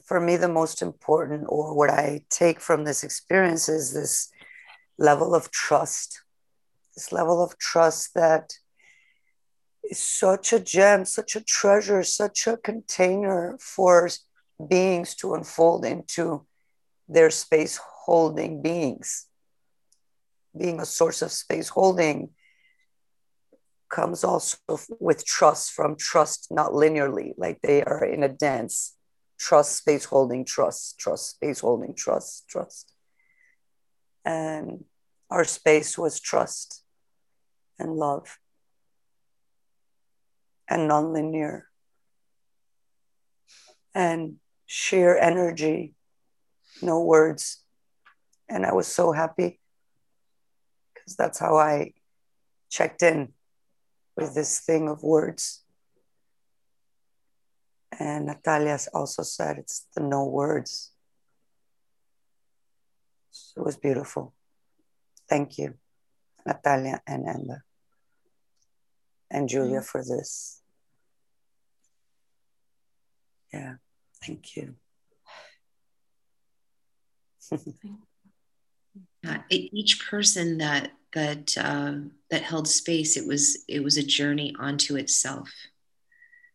for me, the most important, or what I take from this experience, is this level of trust. This level of trust that is such a gem, such a treasure, such a container for beings to unfold into their space holding beings. Being a source of space holding comes also with trust from trust, not linearly, like they are in a dance trust space holding trust trust space holding trust trust. And our space was trust and love and nonlinear and sheer energy no words. And i was so happy because that's how i checked in with this thing of words and Natalia also said it's the no words. So it was beautiful. Thank you, Natalia and Enda. And Julia for this. Yeah, thank you. uh, each person that that uh, that held space, it was it was a journey onto itself.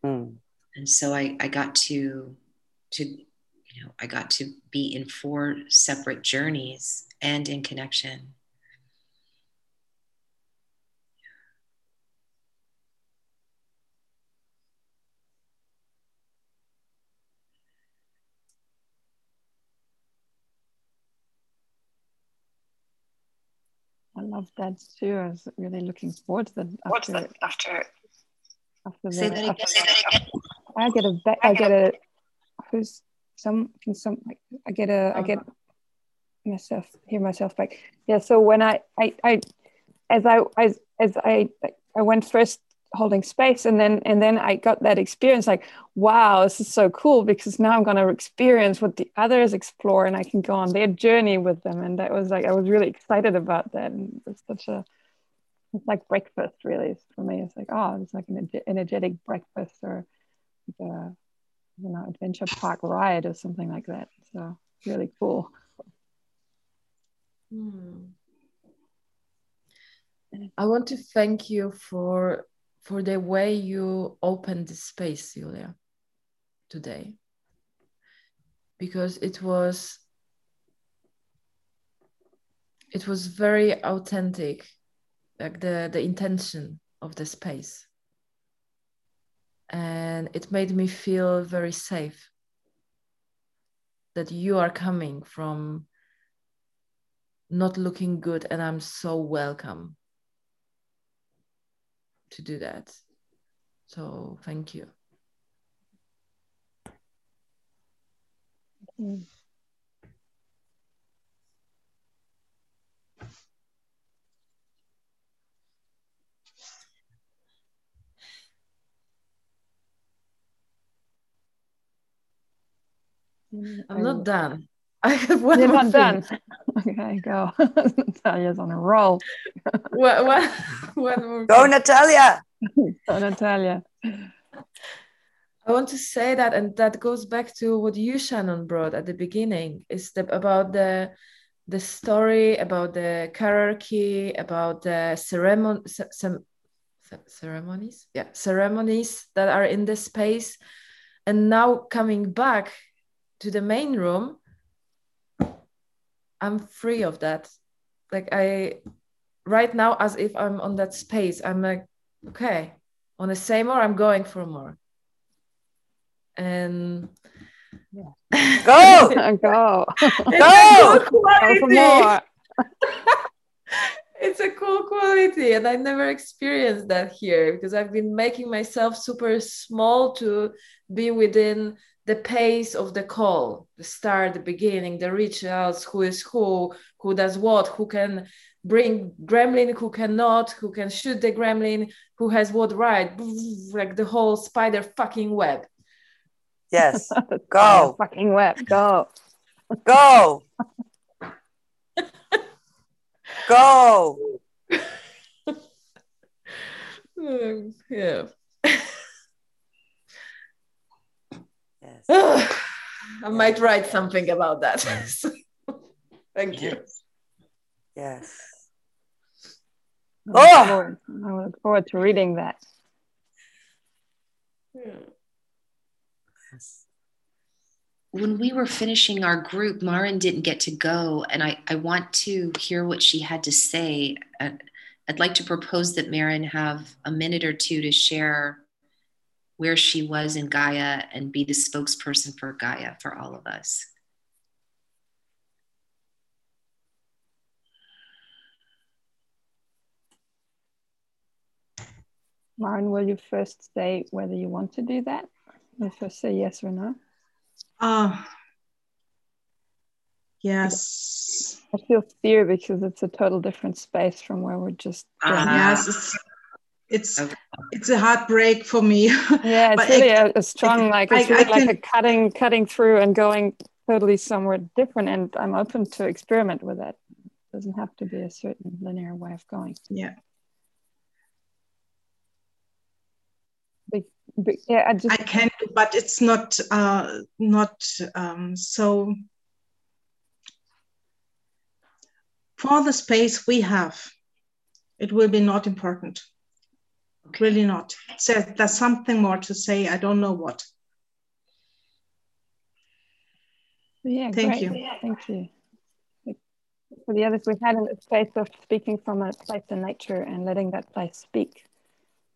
Mm and so I, I got to to you know i got to be in four separate journeys and in connection I love that too. I was really looking forward to that after, after, after say, that after, say that again. I get a I get a who's some can some I get a I get myself hear myself back. Yeah. So when I I I as I as as I I went first holding space and then and then I got that experience like wow this is so cool because now I'm going to experience what the others explore and I can go on their journey with them and that was like I was really excited about that and it's such a it's like breakfast really for me it's like oh it's like an energetic breakfast or a you know adventure park ride or something like that. So really cool. Hmm. I want to thank you for for the way you opened the space, Julia, today. Because it was it was very authentic, like the the intention of the space and it made me feel very safe that you are coming from not looking good and i'm so welcome to do that. So thank you mm. Mm, I'm not done. I have one You're more not thing. done. okay, go. Natalia's on a roll. One, one, one more Go, thing. Natalia. So Natalia. I want to say that, and that goes back to what you, Shannon, brought at the beginning, is the, about the the story about the hierarchy, about the ceremon- ce- ce- ce- ceremonies, yeah, ceremonies that are in the space, and now coming back to the main room, I'm free of that. Like I, right now, as if I'm on that space, I'm like, okay, on the same or I'm going for more and Go. go. Go. Go It's a cool for more. it's a cool quality and i never experienced that here because i've been making myself super small to be within the pace of the call the start the beginning the rituals who is who who does what who can bring gremlin who cannot who can shoot the gremlin who has what right like the whole spider fucking web Yes. Oh, Go. fucking web Go. Go. Go. Um, yeah Yes. I might write something about that. Thank you. Yes. I look, Oh! forward, I look forward to reading that. Yes. When we were finishing our group, Maren didn't get to go, and I, I want to hear what she had to say. Uh, I'd like to propose that Maren have a minute or two to share where she was in Gaia and be the spokesperson for Gaia for all of us. Maren, will you first say whether you want to do that? You first say yes or no. Ah, yes. I feel fear because it's a total different space from where we're just. doing Ah. yes, it's it's Okay. it's a heartbreak for me. yeah, it's really I- a, a strong, like it's I- I really like a cutting, cutting through and going totally somewhere different. And I'm open to experiment with it. It doesn't have to be a certain linear way of going. yeah, But yeah, I just I can, but it's not uh, not um, so. For the space we have, it will be not important. Really not. So there's something more to say. I don't know what. Yeah, Thank great. you. Thank you. For the others, we had a space of speaking from a place in nature and letting that place speak.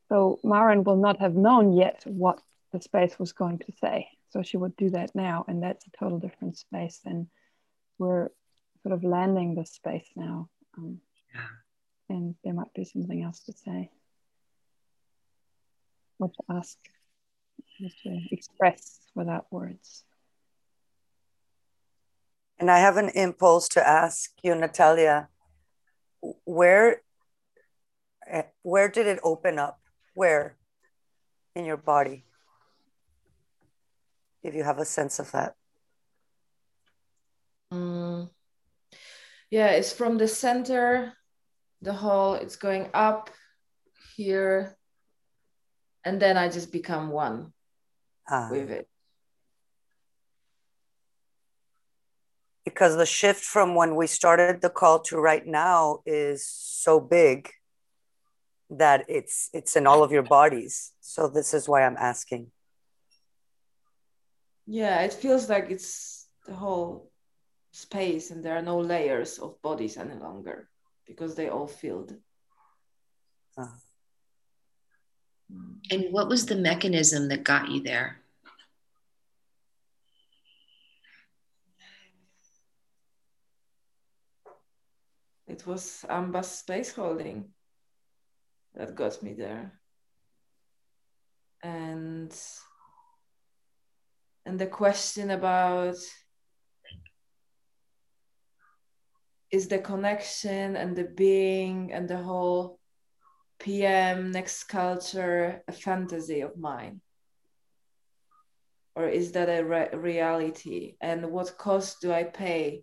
So Maren will not have known yet what the space was going to say. So she would do that now, and that's a total different space. And we're sort of landing this space now. Um, Yeah. And there might be something else to say. What to ask, what to express without words. And I have an impulse to ask you, Natalia, where where did it open up? Where in your body? If you have a sense of that. Mm. Yeah, it's from the center, the whole, it's going up here, and then I just become one Ah, with it. because the shift from when we started the call to right now is so big that it's it's in all of your bodies. So this is why I'm asking. Yeah, it feels like it's the whole space, and there are no layers of bodies any longer because they all filled. Ah. And what was the mechanism that got you there? It was Ambas Space Holding that got me there. And and the question about is the connection and the being and the whole PM next culture a fantasy of mine? or is that a re- reality and what cost do i pay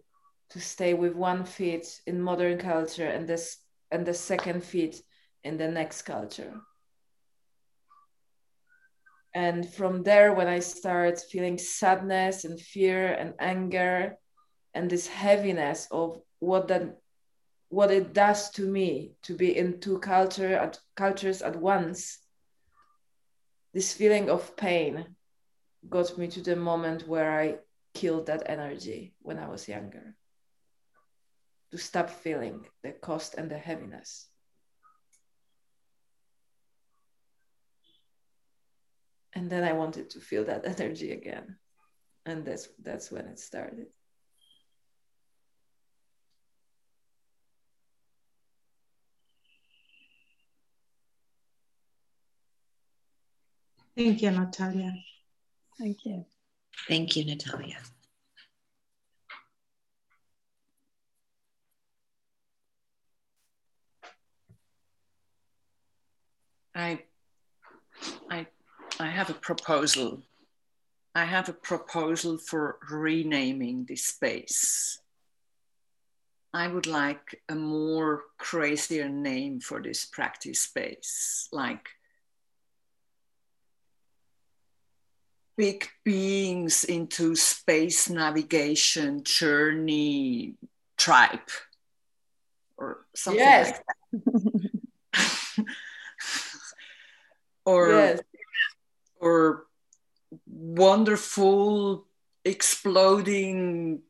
to stay with one feet in modern culture and this and the second feet in the next culture and from there when i start feeling sadness and fear and anger and this heaviness of what that what it does to me to be in two culture at cultures at once. This feeling of pain got me to the moment where i killed that energy when i was younger. To stop feeling the cost and the heaviness. And then i wanted to feel that energy again. And that's that's when it started Thank you, Natalia. Thank you. Thank you, Natalia. I, I, I have a proposal. I have a proposal for renaming this space. I would like a more crazier name for this practice space, like big beings into space navigation journey tribe or something yes. like that. or yes. or wonderful exploding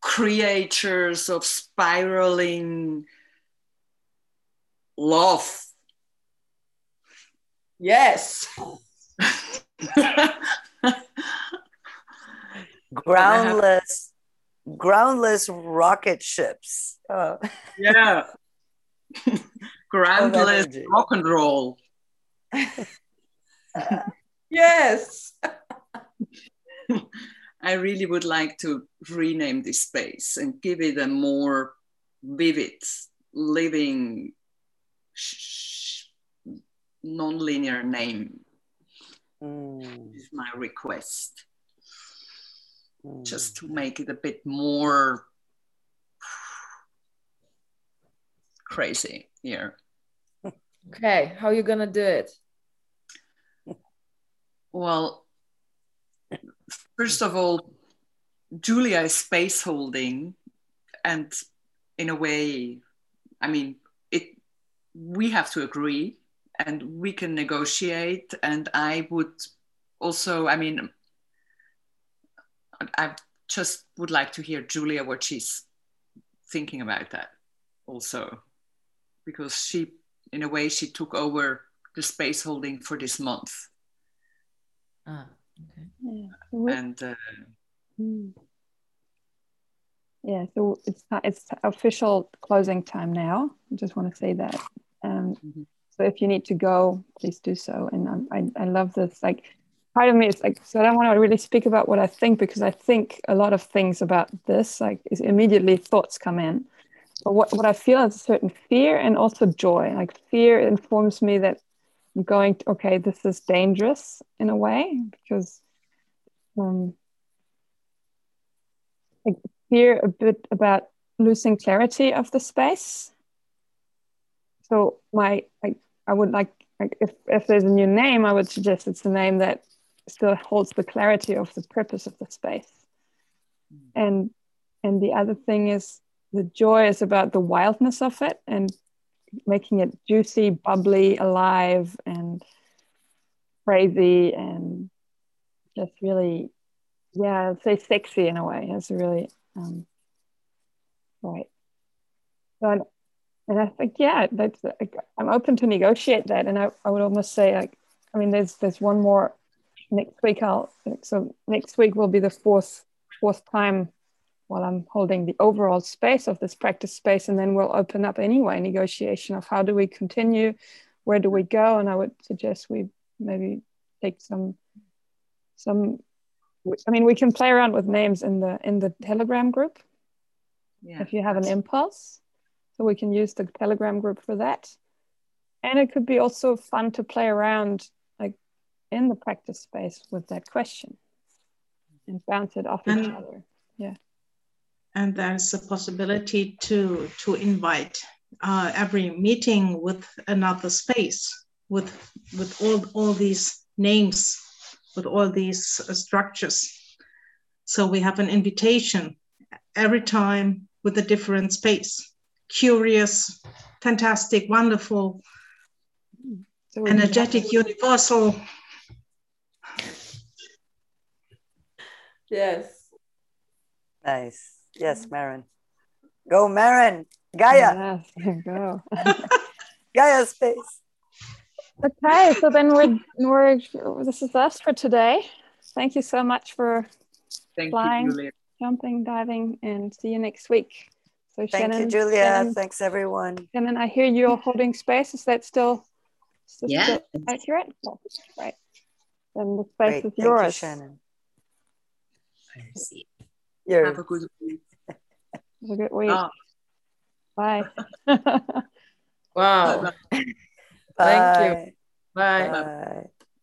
creatures of spiraling love yes groundless groundless rocket ships. Uh. yeah. Groundless rock and roll. Yes. I really would like to rename this space and give it a more vivid living non-linear name. Mm. is my request mm. just to make it a bit more crazy here. Okay, how are you gonna do it? Well, first of all, Julia is space holding, and in a way, I mean, it. We have to agree, and we can negotiate. And I would also, I mean, I just would like to hear Julia what she's thinking about that also, because she, in a way, she took over the space holding for this month. Ah, okay. Yeah. And uh, hmm. yeah, so it's it's official closing time now. I just want to say that. Um, mm-hmm. So if you need to go, please do so. And um, I I love this like part of me is like so i don't want to really speak about what i think because i think a lot of things about this like immediately thoughts come in. But what, what i feel is a certain fear and also joy. Like fear informs me that i'm going to, okay this is dangerous in a way because um I fear a bit about losing clarity of the space. So my I, I would like if, if there's a new name, I would suggest it's a name that still holds the clarity of the purpose of the space. And and the other thing is the joy is about the wildness of it and making it juicy, bubbly, alive, and crazy, and just really, yeah, say sexy in a way. It's really um, right. So, and I think, yeah, that's, I'm open to negotiate that. And I, I would almost say, like, I mean, there's there's one more next week I'll so next week will be the fourth fourth time while I'm holding the overall space of this practice space, and then we'll open up anyway negotiation of how do we continue, where do we go, and I would suggest we maybe take some some. I mean, we can play around with names in the in the Telegram group. Yeah, if you have an impulse, so we can use the Telegram group for that, and it could be also fun to play around in the practice space with that question. and bounce it off And- each other. Yeah. and there's a possibility to to invite uh, every meeting with another space with with all all these names with all these uh, structures so we have an invitation every time with a different space curious fantastic wonderful So energetic universal Yes. Nice. Yes, mm-hmm. Maren. Go, Maren. Gaia. Yes, go. Gaia space. Okay, so then we're we're this is us for today. Thank you so much for Thank Flying. you, jumping, diving, and see you next week. So Thank Shannon, you, Julia. Shannon, Thanks, everyone. Shannon, I hear you're holding space. Is that still, is this Yeah. still accurate? Oh, Right. Then the space Great. is Thank you, yours. See. You're Have a good week. Have a good week. Ah. Bye. Wow. Bye-bye. Thank you. Bye. Bye. Bye.